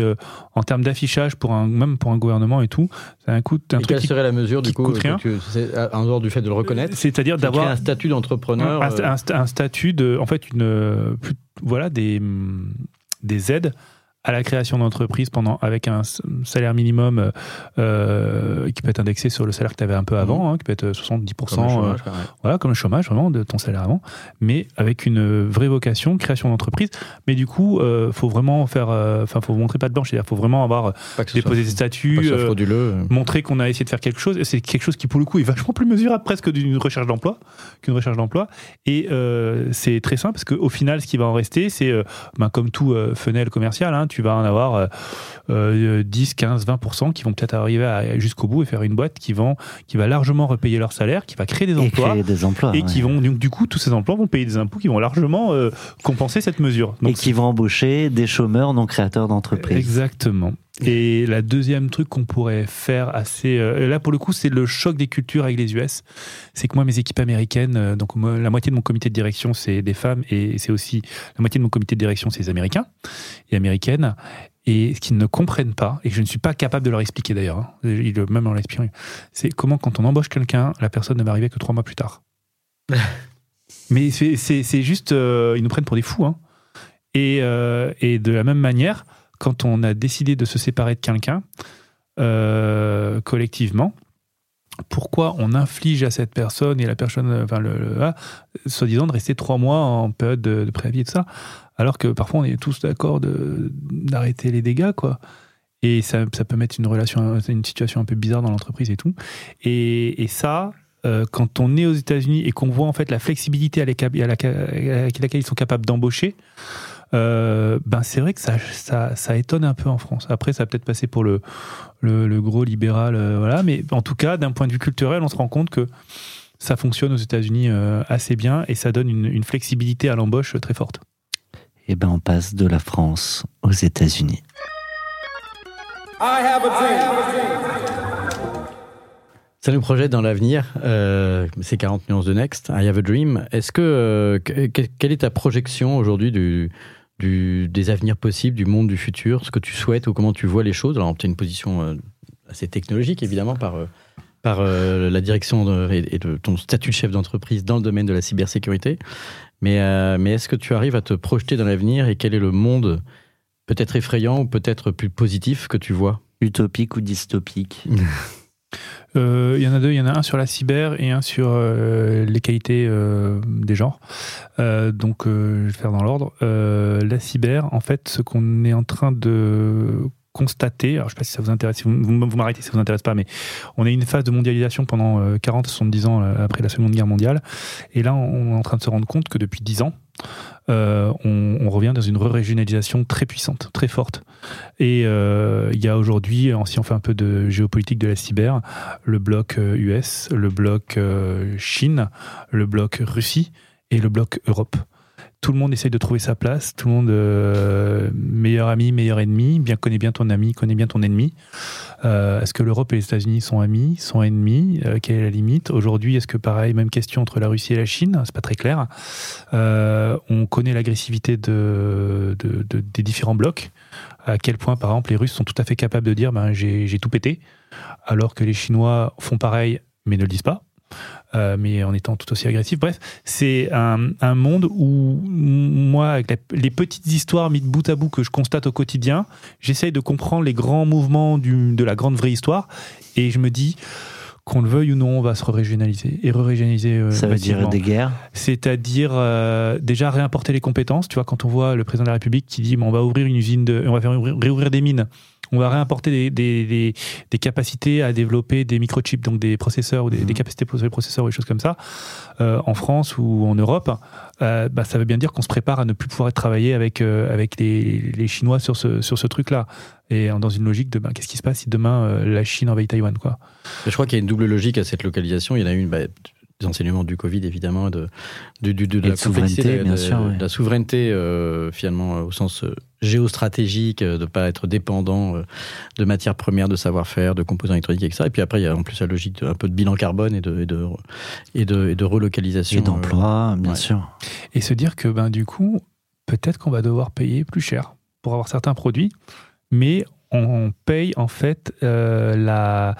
en termes d'affichage, pour un, même pour un gouvernement et tout, un coup, un Et truc quelle qui- serait la mesure, du coup, que euh, en dehors du fait de le reconnaître c'est-à-dire d'avoir un statut d'entrepreneur un, euh, un sta- un statut de, en fait, une, euh, plus- voilà, des, hum, des aides à la création d'entreprise pendant avec un salaire minimum euh, euh, qui peut être indexé sur le salaire que tu avais un peu avant, hein, qui peut être 70%, comme le euh, chômage, ouais. voilà, comme le chômage vraiment de ton salaire avant, mais avec une vraie vocation, création d'entreprise. Mais du coup, euh, faut vraiment faire, euh, enfin, faut montrer pas de blanche, c'est-à-dire faut vraiment avoir euh, déposé des statuts. euh, euh. montrer qu'on a essayé de faire quelque chose et c'est quelque chose qui pour le coup est vachement plus mesurable presque d'une recherche d'emploi qu'une recherche d'emploi et euh, c'est très simple parce qu'au final ce qui va en rester c'est euh, ben, comme tout euh, funnel commercial hein, tu vas en avoir euh, euh, 10 15 20% qui vont peut-être arriver jusqu'au bout et faire une boîte qui vend qui va largement repayer leur salaire qui va créer des Et emplois créer des emplois. et ouais. qui vont donc du coup tous ces emplois vont payer des impôts qui vont largement euh, compenser cette mesure et qui vont embaucher des chômeurs non créateurs d'entreprise. Exactement. Et la deuxième truc qu'on pourrait faire assez, euh, là pour le coup c'est le choc des cultures avec les US. C'est que moi mes équipes américaines, euh, donc moi, la moitié de mon comité de direction c'est des femmes et c'est aussi la moitié de mon comité de direction c'est des Américains et Américaines. Et ce qu'ils ne comprennent pas, et que je ne suis pas capable de leur expliquer d'ailleurs, hein, même en l'expliquant, c'est comment quand on embauche quelqu'un, la personne ne va arriver que trois mois plus tard. Mais c'est- juste, euh, ils nous prennent pour des fous. Hein. Et, et de la même manière, quand on a décidé de se séparer de quelqu'un euh, collectivement, pourquoi on inflige à cette personne et la personne, enfin, le, le- ah, soi-disant de rester trois mois en période de, préavis et tout ça, alors que parfois on est tous d'accord d'arrêter les dégâts, quoi. Et ça, ça peut mettre une relation, une situation un peu bizarre dans l'entreprise et tout. Et, et ça, euh, quand on est aux États-Unis et qu'on voit en fait la flexibilité à, à laquelle avec laquelle ils sont capables d'embaucher, euh, ben c'est vrai que ça, ça, ça étonne un peu en France. Après, ça a peut-être passé pour le, le, le gros libéral, euh, voilà. Mais en tout cas, d'un point de vue culturel, on se rend compte que ça fonctionne aux États-Unis euh, assez bien et ça donne une, une flexibilité à l'embauche très forte. Et ben on passe de la France aux États-Unis. Ça nous projette dans l'avenir, euh, ces 40 nuances de Next, I have a dream. Est-ce euh, que- quelle est ta projection aujourd'hui du, du, des avenirs possibles, du monde du futur, ce que tu souhaites ou comment tu vois les choses. Alors, tu as une position euh, assez technologique, évidemment, par, euh, par euh, la direction de- et, de ton statut de chef d'entreprise dans le domaine de la cybersécurité. Mais, euh, mais est-ce que tu arrives à te projeter dans l'avenir et quel est le monde peut-être effrayant ou peut-être plus positif que tu vois? Utopique ou dystopique? Il y en a deux. Il y en a un sur la cyber et un sur euh, les qualités euh, des genres. Euh, donc, euh, je vais faire dans l'ordre. Euh, la cyber, en fait, ce qu'on est en train de constater, alors je ne sais pas si ça vous intéresse, si vous, m'arrêtez si ça vous intéresse pas, mais on a eu une phase de mondialisation pendant euh, 40-70 ans euh, après la Seconde Guerre mondiale. Et là, on est en train de se rendre compte que depuis 10 ans, euh, on, on revient dans une régionalisation très puissante, très forte. Et euh, il y a aujourd'hui, si on fait un peu de géopolitique de la cyber, le bloc euh, US, le bloc euh, Chine, le bloc Russie et le bloc Europe. Tout le monde essaye de trouver sa place, tout le monde euh, meilleur ami, meilleur ennemi, bien connaît bien ton ami, connaît bien ton ennemi. Euh, est-ce que l'Europe et les États-Unis sont amis, sont ennemis? Euh, Quelle est la limite? Aujourd'hui, est-ce que pareil, même question entre la Russie et la Chine? C'est pas très clair. On connaît l'agressivité de, de- de- des différents blocs. À quel point, par exemple, les Russes sont tout à fait capables de dire ben, j'ai tout pété, alors que les Chinois font pareil, mais ne le disent pas. Euh, mais en étant tout aussi agressifs. Bref, c'est un, un monde où moi, avec la- les petites histoires mises bout à bout que je constate au quotidien, j'essaye de comprendre les grands mouvements du- de la grande vraie histoire, et je me dis qu'on le veuille ou non, on va se régionaliser et régionaliser euh, Ça veut dire des guerres. C'est-à-dire euh, déjà réimporter les compétences. Tu vois, quand on voit le président de la République qui dit on va ouvrir une usine, de, on va faire ouvrir- réouvrir des mines, on va réimporter des, des, des- des capacités à développer des microchips, donc des processeurs ou des, des capacités pour les processeurs ou des choses comme ça, euh, en France ou en Europe, euh, bah, ça veut bien dire qu'on se prépare à ne plus pouvoir travailler avec, euh, avec les, les Chinois sur ce, sur ce truc-là. Et dans une logique de ben, qu'est-ce qui se passe si demain la Chine envahit Taïwan quoi? Je crois qu'il y a une double logique à cette localisation. Il y en a une, bah, des enseignements du Covid, évidemment, de, la souveraineté, bien de- sûr, ouais. la souveraineté, euh, finalement, euh, au sens euh, géostratégique, euh, de ne pas être dépendant euh, de matières premières, de savoir-faire, de composants électroniques, etc. Et puis après, il y a en plus la logique de, un peu de bilan carbone et de, et de, et de, et de relocalisation. Et d'emploi, bien ouais. sûr. et se dire que ben du coup peut-être qu'on va devoir payer plus cher pour avoir certains produits mais on paye en fait euh, la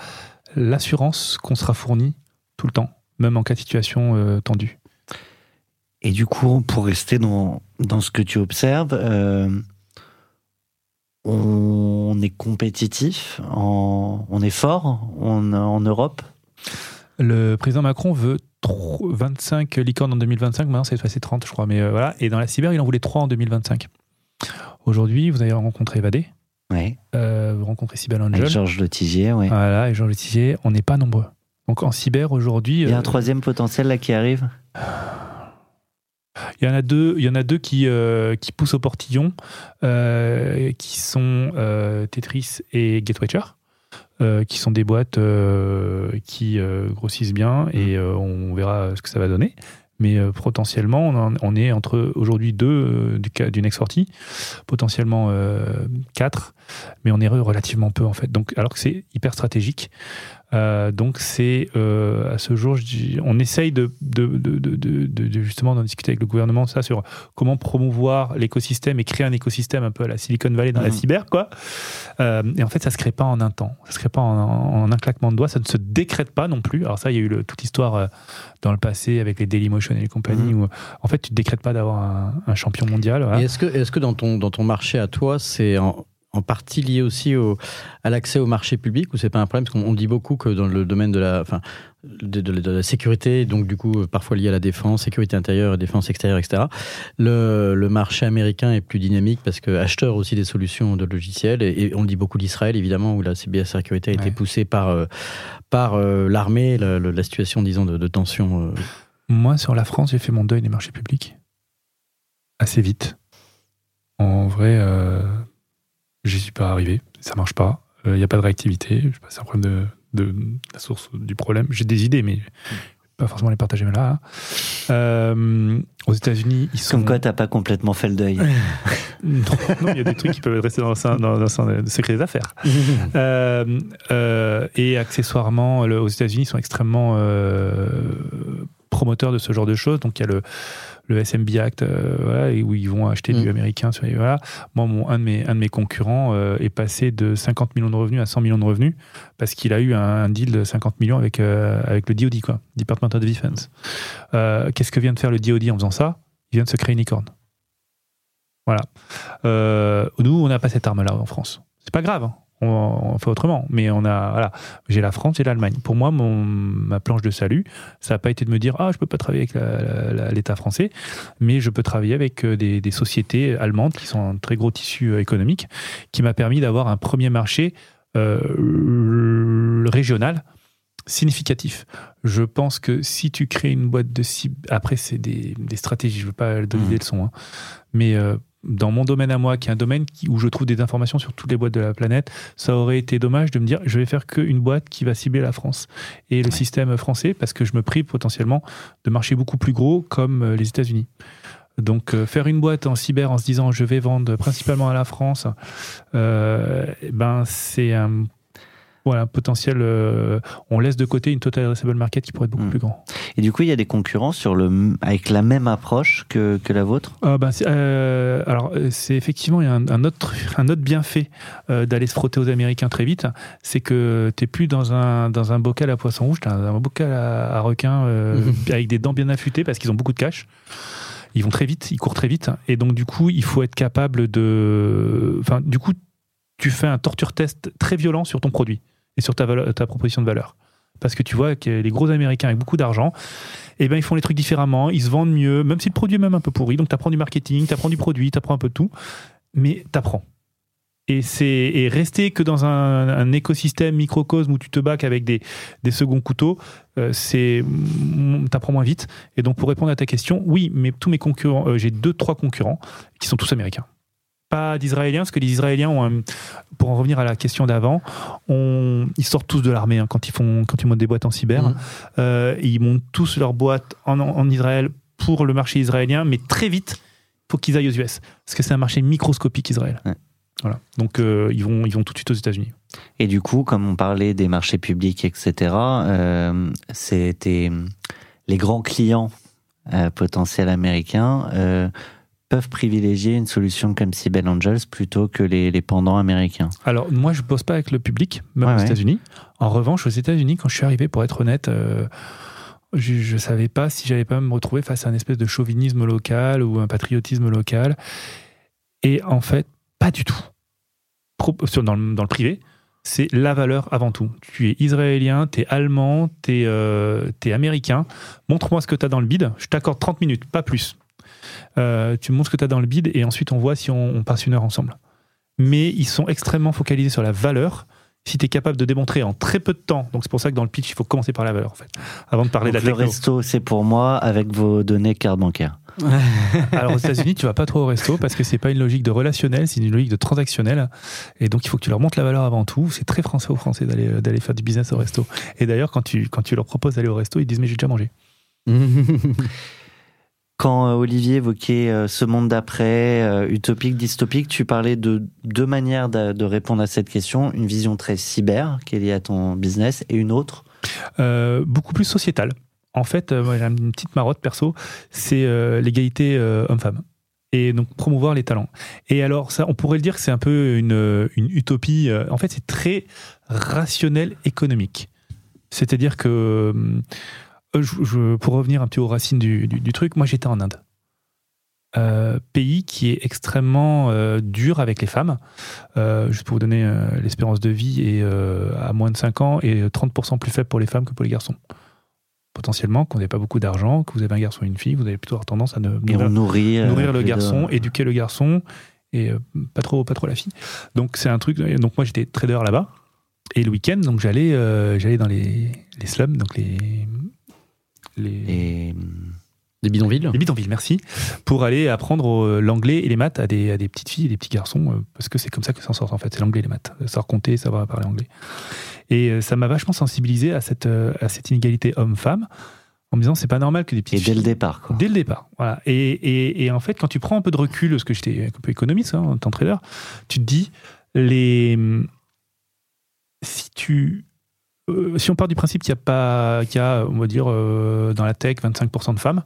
l'assurance qu'on sera fourni tout le temps même en cas de situation euh, tendue Et du coup, pour rester dans, dans ce que tu observes, euh, on est compétitif, en- on est fort on, en Europe? le président Macron veut tro- 25 licornes en 2025 maintenant c'est passé 30 je crois mais euh, voilà et dans la cyber il en voulait 3 en 2025 aujourd'hui vous avez rencontré Evadé Ouais. euh, vous rencontrez Avec Angel Georges Letizier, ouais. voilà et Jean Letizier on n'est pas nombreux donc en cyber aujourd'hui Il y a euh, un troisième potentiel là qui arrive. Il y en a deux, il y en a deux qui, euh, qui poussent au portillon, euh, qui sont euh, Tetris et Gatewatcher, euh, qui sont des boîtes euh, qui euh, grossissent bien et euh, on verra ce que ça va donner. Mais euh, potentiellement, on, en- on est entre aujourd'hui deux euh, du cas- d'une ex-sortie, potentiellement euh, quatre, mais on est relativement peu en fait. Donc, alors que c'est hyper stratégique. Euh, donc c'est euh, à ce jour, je dis- on essaye de, de, de, de, de- de- justement d'en discuter avec le gouvernement ça sur comment promouvoir l'écosystème et créer un écosystème un peu à la Silicon Valley dans la Mhm. cyber quoi. Euh, et en fait ça se crée pas en un temps, ça se crée pas en, en un claquement de doigts, ça ne se décrète pas non plus. Alors ça il y a eu le- toute l'histoire dans le passé avec les Dailymotion et les compagnies où en fait tu ne décrètes pas d'avoir un, un champion mondial. voilà. Et est-ce que, est-ce que dans, ton, dans ton marché à toi, c'est en, en partie lié aussi au, à l'accès au marché public ou c'est pas un problème? Parce qu'on on dit beaucoup que dans le domaine de la, enfin, de, de- de la sécurité, donc du coup euh, parfois lié à la défense, sécurité intérieure, défense extérieure, etc., le, le marché américain est plus dynamique parce que acheteur aussi des solutions de logiciels, et, et on dit beaucoup d'Israël évidemment, où la cybersécurité a été poussée par, euh, par euh, l'armée, la, situation, disons, de, de tension. euh, Moi, sur la France, j'ai fait mon deuil des marchés publics assez vite. En vrai, j'y suis pas arrivé. Ça marche pas. Il n'y a pas de réactivité. Je sais pas, C'est un problème de, de la source du problème. J'ai des idées, mais pas forcément les partager là. Euh, aux États-Unis, ils sont. Comme quoi, t'as pas complètement fait le deuil. Non, il y a des trucs qui peuvent rester dans un, dans, dans un secret des affaires. Euh, euh, et accessoirement, le- aux États-Unis, ils sont extrêmement euh, promoteurs de ce genre de choses. Donc il y a le, le SMB Act, euh, voilà, et où ils vont acheter Mm. du américain. Sur les, voilà. Moi, mon, un, de mes, un de mes concurrents euh, est passé de 50 millions de revenus à 100 millions de revenus parce qu'il a eu un, un deal de 50 millions avec, euh, avec le DoD, quoi, Department of Defense. Qu'est-ce que vient de faire le DoD en faisant ça? Il vient de se créer une licorne. Voilà. Euh, nous, on n'a pas cette arme-là en France. C'est pas grave. hein. On, on fait autrement. Mais on a, voilà, j'ai la France et l'Allemagne. Pour moi, mon, ma planche de salut, ça n'a pas été de me dire ah je peux pas travailler avec l'État français, mais je peux travailler avec euh, des, des sociétés allemandes qui sont un très gros tissu euh, économique, qui m'a permis d'avoir un premier marché euh, régional significatif. Je pense que si tu crées une boîte de cible, après c'est des, des stratégies, je veux pas donner Mhm. des leçons, hein. mais euh, dans mon domaine à moi, qui est un domaine où je trouve des informations sur toutes les boîtes de la planète, ça aurait été dommage de me dire je vais faire qu'une boîte qui va cibler la France et le système français parce que je me prive potentiellement de marchés beaucoup plus gros comme euh, les États-Unis. Donc euh, faire une boîte en cyber en se disant je vais vendre principalement à la France, euh, ben c'est un voilà, potentiel. euh, on laisse de côté une total addressable market qui pourrait être beaucoup Mm. plus grand. Et du coup, il y a des concurrents sur le, avec la même approche que, que la vôtre? Ah ben, c'est, euh, alors, euh, c'est effectivement il y a un, un autre, un autre bienfait d'aller se frotter aux Américains très vite, c'est que tu plus dans un, dans un bocal à poisson rouge, tu un, un bocal à, à requin avec des dents bien affûtées parce qu'ils ont beaucoup de cash. Ils vont très vite, ils courent très vite. Et donc, du coup, il faut être capable de. Enfin, du coup, tu fais un torture test très violent sur ton produit et sur ta, proposition de valeur. Parce que tu vois que les gros Américains avec beaucoup d'argent, eh ben, ils font les trucs différemment, ils se vendent mieux, même si le produit est même un peu pourri. Donc, tu apprends du marketing, tu apprends du produit, tu apprends un peu de tout, mais tu apprends. Et, c'est, rester que dans un, écosystème microcosme où tu te bacs avec des, seconds couteaux, euh, c'est, t'apprends moins vite. Et donc, pour répondre à ta question, oui, mais tous mes concurrents, euh, j'ai deux, trois concurrents qui sont tous américains. Pas d'Israéliens, parce que les Israéliens ont, un- pour en revenir à la question d'avant, ils sortent tous de l'armée hein, quand ils font, quand ils montent des boîtes en cyber. Mhm. Euh, ils montent tous leurs boîtes en, en Israël pour le marché israélien, mais très vite, il faut qu'ils aillent aux US, parce que c'est un marché microscopique Israël. Ouais. Voilà. Donc euh, ils vont, ils vont tout de suite aux États-Unis. Et du coup, comme on parlait des marchés publics, etc., euh, c'était les grands clients euh, potentiels américains peuvent privilégier une solution comme Cybelle Angels plutôt que les, les pendants américains. Alors moi, je bosse pas avec le public, même Ouais, aux ouais. États-Unis. En revanche, aux États-Unis, quand je suis arrivé, pour être honnête, euh, je, je savais pas si j'allais pas me retrouver face à un espèce de chauvinisme local ou un patriotisme local. Et en fait, pas du tout. Dans, le, dans le privé, c'est la valeur avant tout. Tu es israélien, tu es allemand, tu es, américain. Montre-moi ce que tu as dans le bid. Je t'accorde 30 minutes, pas plus. Euh, tu me montres ce que tu as dans le bid et ensuite on voit si on, on passe une heure ensemble. Mais ils sont extrêmement focalisés sur la valeur. Si tu es capable de démontrer en très peu de temps, donc c'est pour ça que dans le pitch, il faut commencer par la valeur en fait, avant de parler Donc, de la le techno. resto, c'est pour moi avec vos données carte bancaire. Alors aux États-Unis, tu vas pas trop au resto parce que c'est pas une logique de relationnel, c'est une logique de transactionnel. Et donc il faut que tu leur montres la valeur avant tout. C'est très français aux Français d'aller d'aller faire du business au resto. Et d'ailleurs, quand tu quand tu leur proposes d'aller au resto, ils disent mais j'ai déjà mangé. Quand euh, Olivier évoquait euh, ce monde d'après, euh, utopique, dystopique, tu parlais de deux manières de, répondre à cette question. Une vision très cyber, qui est liée à ton business, et une autre? Beaucoup plus sociétal. En fait, j'ai une petite marotte perso, c'est l'égalité euh, homme-femme. Et donc promouvoir les talents. Et alors on pourrait le dire que c'est un peu une, utopie. En fait, c'est très rationnel économique. C'est-à-dire que, euh, je- je- pour revenir un petit peu aux racines du, du- du truc, moi j'étais en Inde. Euh, pays qui est extrêmement euh, dur avec les femmes. Euh, juste pour vous donner euh, l'espérance de vie est euh, à moins de 5 ans et 30% plus faible pour les femmes que pour les garçons. Potentiellement, quand vous n'avez pas beaucoup d'argent, que vous avez un garçon et une fille, vous avez plutôt avoir tendance à ne, nourrir, euh, le de- garçon, éduquer le garçon et euh, pas trop, pas trop la fille. Donc c'est un truc. Donc moi j'étais trader là-bas et le week-end donc j'allais, euh, j'allais dans les, les slums, donc les les, Et Des bidonvilles les bidonvilles, merci, pour aller apprendre euh, l'anglais et les maths à des, à des petites filles et des petits garçons, euh, parce que c'est comme ça que ça s'en sort en fait, c'est l'anglais et les maths, savoir compter, savoir parler anglais. Et euh, ça m'a vachement sensibilisé à cette, à cette inégalité homme-femme, en me disant c'est pas normal que des petites et dès filles... le départ, quoi. Dès le départ, voilà. Et, et, et en fait, quand tu prends un peu de recul, parce que j'étais un peu économiste hein, en tant que trader, tu te dis, les... si tu... euh, si on part du principe qu'il y a pas, qu'il y a, on va dire, euh, dans la tech, 25% de femmes,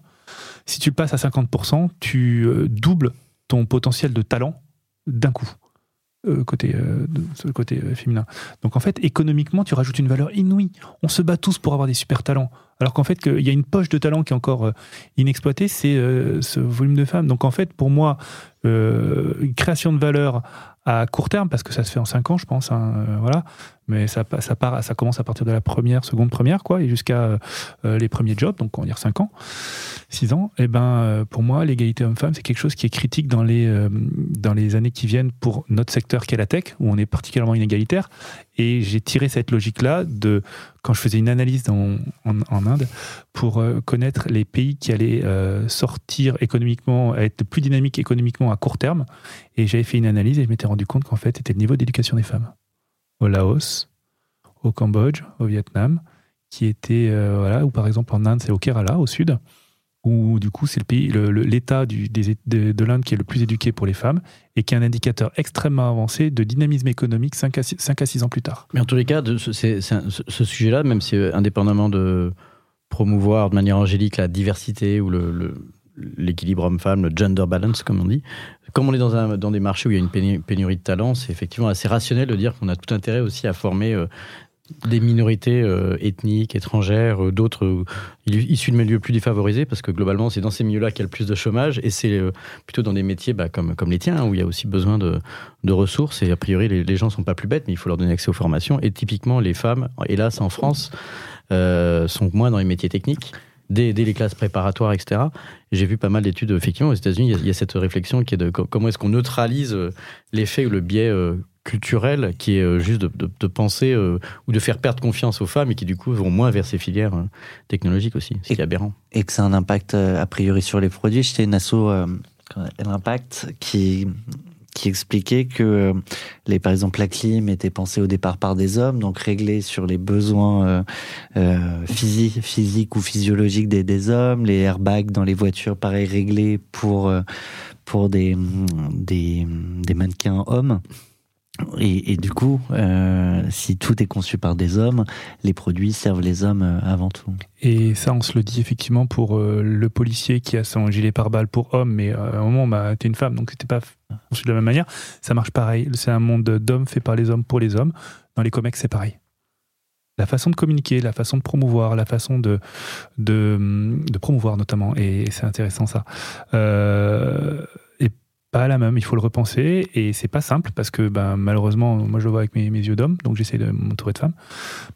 si tu passes à 50%, tu euh, doubles ton potentiel de talent d'un coup, euh, côté, euh, côté féminin. Donc en fait, économiquement, tu rajoutes une valeur inouïe. On se bat tous pour avoir des super talents. Alors qu'en fait, qu'il y a une poche de talent qui est encore inexploitée, c'est ce volume de femmes. Donc en fait, pour moi, création de valeur à court terme, parce que ça se fait en 5 ans, je pense. hein, voilà. Mais ça, pa- ça, part, ça commence à partir de la première, seconde première, quoi, et jusqu'à euh, les premiers jobs, donc on va dire 5 ans, 6 ans. Et ben, euh, pour moi, l'égalité homme-femme, c'est quelque chose qui est critique dans les, euh, dans les années qui viennent pour notre secteur qu'est la tech, où on est particulièrement inégalitaire. Et j'ai tiré cette logique-là de quand je faisais une analyse en, en Inde pour connaître les pays qui allaient sortir économiquement, être plus dynamiques économiquement à court terme. Et j'avais fait une analyse et je m'étais rendu compte qu'en fait, c'était le niveau d'éducation des femmes. Au Laos, au Cambodge, au Vietnam, qui était, euh, voilà, ou par exemple en Inde, c'est au Kerala, au sud, où du coup, c'est le pays, l'État de, de l'Inde qui est le plus éduqué pour les femmes et qui est un indicateur extrêmement avancé de dynamisme économique 5 à 6, 5 à 6 ans plus tard. Mais en tous les cas, ce, sujet-là, même si euh, indépendamment de promouvoir de manière angélique la diversité ou le- l'équilibre homme-femme, le gender balance, comme on dit, comme on est dans, un, dans des marchés où il y a une pénu- pénurie de talents, c'est effectivement assez rationnel de dire qu'on a tout intérêt aussi à former euh, des minorités euh, ethniques, étrangères, euh, d'autres issus de milieux plus défavorisés, parce que globalement, c'est dans ces milieux-là qu'il y a le plus de chômage, et c'est plutôt dans des métiers bah, comme, comme les tiens, hein, où il y a aussi besoin de, de ressources, et a priori, les, les gens sont pas plus bêtes, mais il faut leur donner accès aux formations, et typiquement, les femmes, hélas, en France, sont moins dans les métiers techniques. Dès, dès les classes préparatoires, etc. J'ai vu pas mal d'études, effectivement, aux États-Unis, il y a- il y, a cette réflexion qui est de co- comment est-ce qu'on neutralise euh, l'effet ou le biais euh, culturel qui est euh, juste de, de- de penser euh, ou de faire perdre confiance aux femmes et qui, du coup, vont moins vers ces filières euh, technologiques aussi, ce qui est aberrant. et que ça a un impact euh, a priori sur les produits. J'étais une asso, l'impact, qui, qui expliquait que euh, les, par exemple la clim était pensée au départ par des hommes, donc réglée sur les besoins euh, euh, physiques, ou physiologiques des, hommes, les airbags dans les voitures, pareil réglés pour des mannequins hommes. Et, du coup, euh, si tout est conçu par des hommes, les produits servent les hommes euh, avant tout. Et ça, on se le dit effectivement pour euh, le policier qui a son gilet pare-balles pour homme, mais à un moment, bah, t'es une femme, donc c'était pas conçu de la même manière. Ça marche pareil. C'est un monde d'hommes fait par les hommes pour les hommes. Dans les comics, c'est pareil. La façon de communiquer, la façon de promouvoir, la façon de, de, de promouvoir notamment, et c'est intéressant ça, pas la même. Il faut le repenser, et c'est pas simple parce que ben, malheureusement, moi je le vois avec mes, yeux d'homme, donc j'essaie de m'entourer de femmes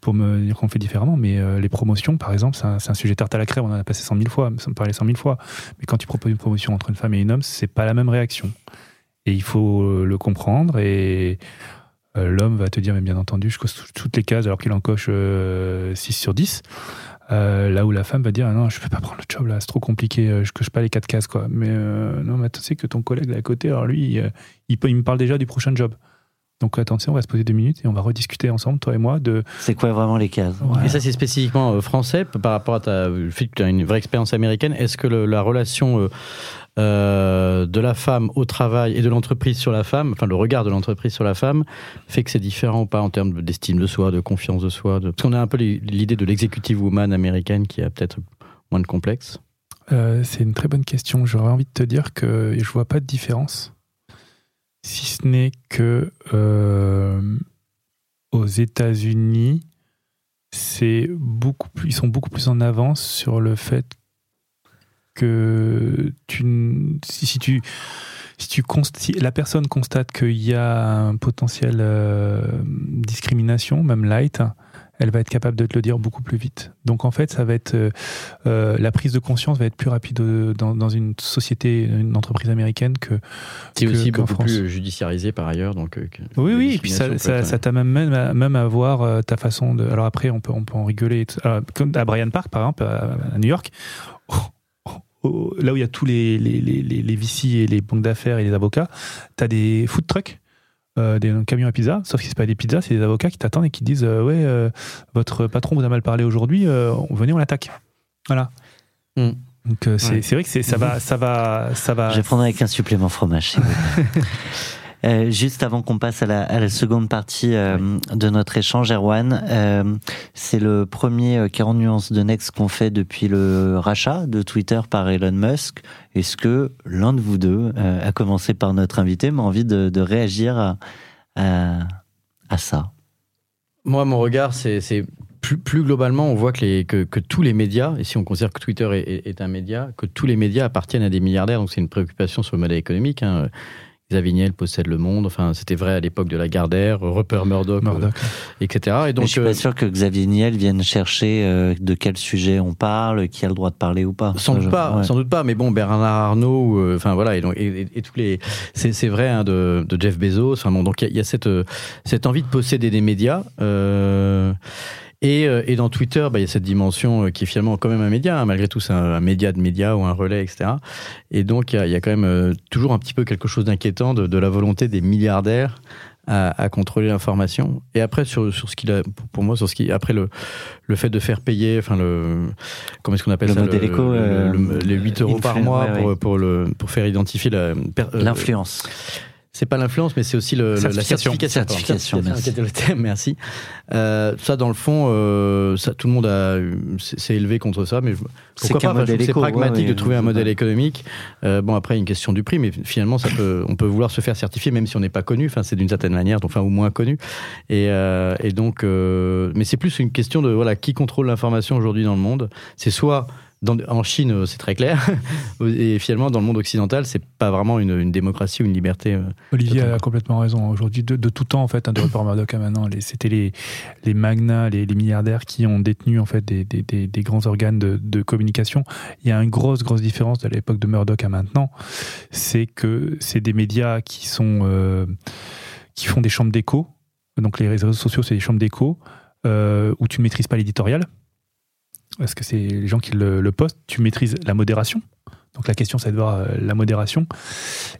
pour me dire qu'on fait différemment. Mais euh, les promotions, par exemple, c'est un, sujet tarte à la crème, on en a passé 100 000 fois, on en parlé 100 000 fois. Mais quand tu proposes une promotion entre une femme et un homme, c'est pas la même réaction. Et il faut euh, le comprendre et euh, l'homme va te dire, mais bien entendu, je coche tout- toutes les cases alors qu'il en coche euh, 6 sur 10. Euh, là où la femme va dire, ah non, je peux pas prendre le job là, c'est trop compliqué, euh, je coche pas les 4 cases quoi. Mais euh, non, mais tu sais que ton collègue là à côté, alors lui, il, peut- il me parle déjà du prochain job. Donc attention, on va se poser deux minutes et on va rediscuter ensemble, toi et moi, de C'est quoi vraiment les cases? Ouais. Et ça, c'est spécifiquement français par rapport à ta, le fait que tu as une vraie expérience américaine. Est-ce que le- la relation euh, de la femme au travail et de l'entreprise sur la femme, enfin le regard de l'entreprise sur la femme, fait que c'est différent ou pas en termes d'estime de soi, de confiance de soi de... Parce qu'on a un peu l'idée de l'executive woman américaine qui a peut-être moins de complexe. Euh, c'est une très bonne question. J'aurais envie de te dire que je vois pas de différence, si ce n'est que euh, aux États-Unis, c'est beaucoup ils sont beaucoup plus en avance sur le fait que tu, si, si tu si tu si la personne constate qu'il y a un potentiel euh, discrimination, même light, elle va être capable de te le dire beaucoup plus vite. Donc en fait, ça va être euh, euh, la prise de conscience va être plus rapide dans, dans une société, une entreprise américaine que. C'est aussi beaucoup France. plus judiciarisé par ailleurs. Donc, que- Oui, oui, et puis ça, ça, t'amène même à, même à voir ta façon de. Alors après, on peut, on peut en rigoler. comme à Bryant Park, par exemple, à, à New York, là où il y a tous les, les, les, les, VC et les banques d'affaires et les avocats, tu as des food trucks. euh, des camions à pizza, sauf que c'est pas des pizzas, c'est des avocats qui t'attendent et qui disent euh, ouais euh, votre patron vous a mal parlé aujourd'hui, euh, venez on l'attaque. Voilà. Mm. Donc euh, c'est Ouais. c'est vrai que c'est ça va ça va ça va Je vais prendre avec un supplément fromage. s'il vous plaît. Euh, juste avant qu'on passe à la, à la seconde partie euh, de notre échange, Erwan, euh, c'est le premier euh, 40 nuances de Next qu'on fait depuis le rachat de Twitter par Elon Musk. Est-ce que l'un de vous deux, à commencer par notre invité, m'a envie de, de réagir à, à, à ça? Moi, mon regard, c'est c'est plus, plus globalement, on voit que, les, que, que tous les médias, et si on considère que Twitter est, est- est un média, que tous les médias appartiennent à des milliardaires, donc c'est une préoccupation sur le modèle économique. hein. Xavier Niel possède le monde. Enfin, c'était vrai à l'époque de la Gardère, Rupert Murdoch, Murdoch. euh, etc. Et Mais donc, je suis euh, pas sûr que Xavier Niel vienne chercher euh, de quel sujet on parle, qui a le droit de parler ou pas. Sans doute pas, ouais. sans doute pas. Mais bon, Bernard Arnault, euh, enfin voilà, et, donc, et, et- et tous les, c'est c'est vrai hein, de, de Jeff Bezos. Enfin bon, donc il y y, a cette euh, cette envie de posséder des médias. Et, euh, et dans Twitter, bah, il y a cette dimension euh, qui est finalement quand même un média. hein. Malgré tout, c'est un, un média de médias ou un relais, etc. Et donc il y y a quand même euh, toujours un petit peu quelque chose d'inquiétant de, de la volonté des milliardaires à, à contrôler l'information. Et après, sur, sur ce qu'il a, pour- moi, sur ce qui, après le, le fait de faire payer, enfin le, comment est-ce qu'on appelle Le ça, modèle éco, le- euh, le- les 8 euros par mois ouais, pour, ouais. pour le, pour faire identifier euh, L'influence. C'est pas l'influence, mais c'est aussi le, la Certification. certification. c'était le thème, merci. Euh, ça, dans le fond, euh, ça, tout le monde a, s'est élevé contre ça, mais pourquoi pas Enfin, C'est pragmatique ouais, de trouver un modèle économique. Euh, bon, après, il y a une question du prix, mais finalement, ça peut, on peut vouloir se faire certifier, même si on n'est pas connu. Enfin, c'est d'une certaine manière, donc, enfin, ou moins connu. Et, et donc, mais c'est plus une question de voilà, qui contrôle l'information aujourd'hui dans le monde. C'est soit dans, en Chine, euh, c'est très clair, et finalement, dans le monde occidental, c'est pas vraiment une, une démocratie ou une liberté. euh, Olivier a complètement raison. Aujourd'hui, de, de tout temps, en fait, hein, de Rupert Murdoch à maintenant, c'était les, les magnats, les, les milliardaires qui ont détenu en fait des, des- des- des grands organes de, de communication. Il y a une grosse, grosse différence de l'époque de Murdoch à maintenant. C'est que c'est des médias qui sont euh, qui font des chambres d'écho. Donc les réseaux sociaux, c'est des chambres d'écho euh, où tu ne maîtrises pas l'éditorial. Parce que c'est les gens qui le, le postent? Tu maîtrises la modération? Donc la question, c'est de voir euh, la modération.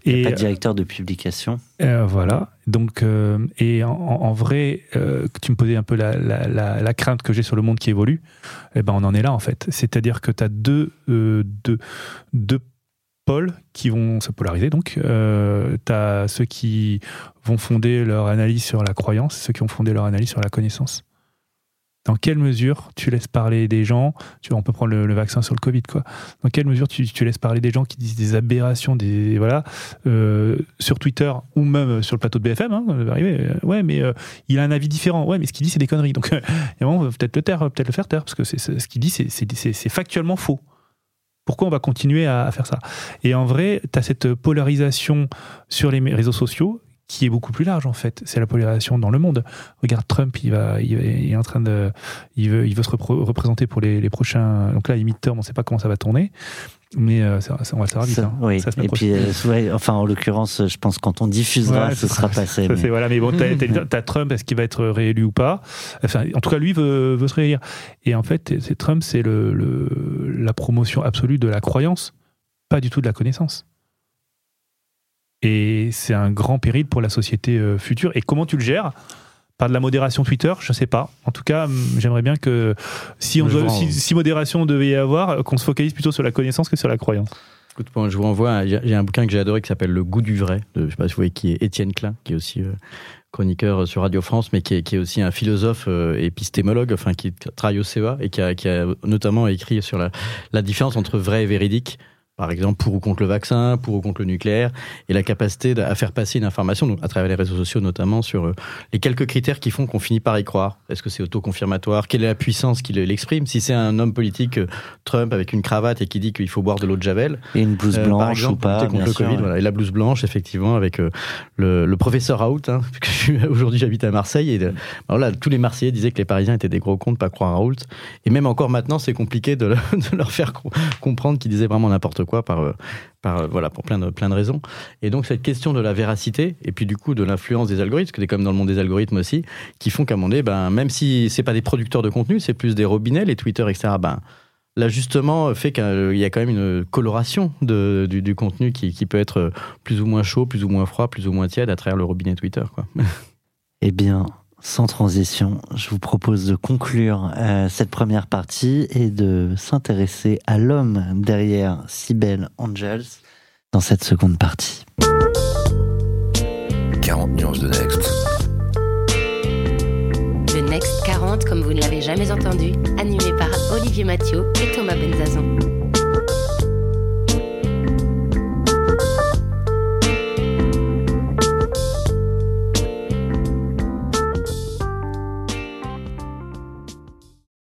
Il Et pas de directeur de publication. euh, voilà. Donc, euh, et en, vrai, euh, tu me posais un peu la, la- la- la crainte que j'ai sur le monde qui évolue. Eh ben, on en est là en fait. C'est-à-dire que tu as deux, euh, deux, deux pôles qui vont se polariser. Donc, euh, tu as ceux qui vont fonder leur analyse sur la croyance, ceux qui vont fonder leur analyse sur la connaissance. Dans quelle mesure tu laisses parler des gens tu vois, On peut prendre le, vaccin sur le Covid, quoi. Dans quelle mesure tu, laisses parler des gens qui disent des aberrations, des voilà, euh, sur Twitter ou même sur le plateau de BFM, hein, arriver. euh, ouais, mais euh, il a un avis différent. Ouais, mais ce qu'il dit, c'est des conneries. Donc, euh, on va peut-être le taire, peut-être le faire taire, parce que c'est, ce qu'il dit, c'est, factuellement faux. Pourquoi on va continuer à, à faire ça? Et en vrai, tu as cette polarisation sur les réseaux sociaux qui est beaucoup plus large en fait. C'est la polarisation dans le monde. Regarde Trump, il va, il, va- il est en train de, il veut, il veut se repro- représenter pour les, les prochains. Donc là, les midterms, on ne sait pas comment ça va tourner, mais euh, ça, ça- on va le savoir vite. Ça, hein. oui. Et puis, euh, ouais, enfin, en l'occurrence, je pense quand on diffusera, Ouais, ce sera sera- passé. Mais- c'est voilà, mais bon, t'as, t'as- t'as Trump, est-ce qu'il va être réélu ou pas? Enfin, en tout cas, lui veut, veut se réélire. Et en fait, c'est Trump, c'est le, le- la promotion absolue de la croyance, pas du tout de la connaissance. Et c'est un grand péril pour la société euh, future. Et comment tu le gères? Par de la modération Twitter? Je sais pas. En tout cas, j'aimerais bien que si, on Je doit- vois, si, hein. si modération devait y avoir, euh, qu'on se focalise plutôt sur la connaissance que sur la croyance. Écoute, je vous renvoie, a un bouquin que j'ai adoré qui s'appelle Le goût du vrai, de, je sais pas si vous voyez qui est Étienne Klein, qui est aussi euh, chroniqueur sur Radio France, mais qui est, qui est aussi un philosophe épistémologue, enfin qui travaille au CEA et qui a, qui a notamment écrit sur la, la différence entre vrai et véridique. Par exemple, pour ou contre le vaccin, pour ou contre le nucléaire, et la capacité à faire passer une information, donc à travers les réseaux sociaux notamment, sur euh, les quelques critères qui font qu'on finit par y croire. Est-ce que c'est autoconfirmatoire? Quelle est la puissance qui le- l'exprime? Si c'est un homme politique, euh, Trump, avec une cravate et qui dit qu'il faut boire de l'eau de Javel, Et une blouse euh, blanche par exemple, ou pas, contre bien le sûr, Covid, ouais. voilà. Et la blouse blanche, effectivement, avec euh, le, le professeur Raoult. Hein, Aujourd'hui, j'habite à Marseille. Et de- alors là, tous les Marseillais disaient que les Parisiens étaient des gros cons de pas croire à Raoult. Et même encore maintenant, c'est compliqué de, le- de leur faire co- comprendre qu'ils disaient vraiment n'importe quoi par, euh, par, euh, voilà, pour plein de, plein de raisons. Et donc, cette question de la véracité, et puis du coup, de l'influence des algorithmes, parce que c'est comme dans le monde des algorithmes aussi, qui font qu'à un moment donné, ben, même si c'est pas des producteurs de contenu, c'est plus des robinets, les Twitter, etc., ben, L'ajustement fait qu'il y a quand même une coloration de, du, contenu qui, qui peut être plus ou moins chaud, plus ou moins froid, plus ou moins tiède à travers le robinet Twitter. Quoi. Eh bien, sans transition, je vous propose de conclure euh, cette première partie et de s'intéresser à l'homme derrière Cybelle Angels dans cette seconde partie. 40 nuances de Next. Le Next 40 comme vous ne l'avez jamais entendu, animé par Olivier Mathieu et Thomas Benzazon.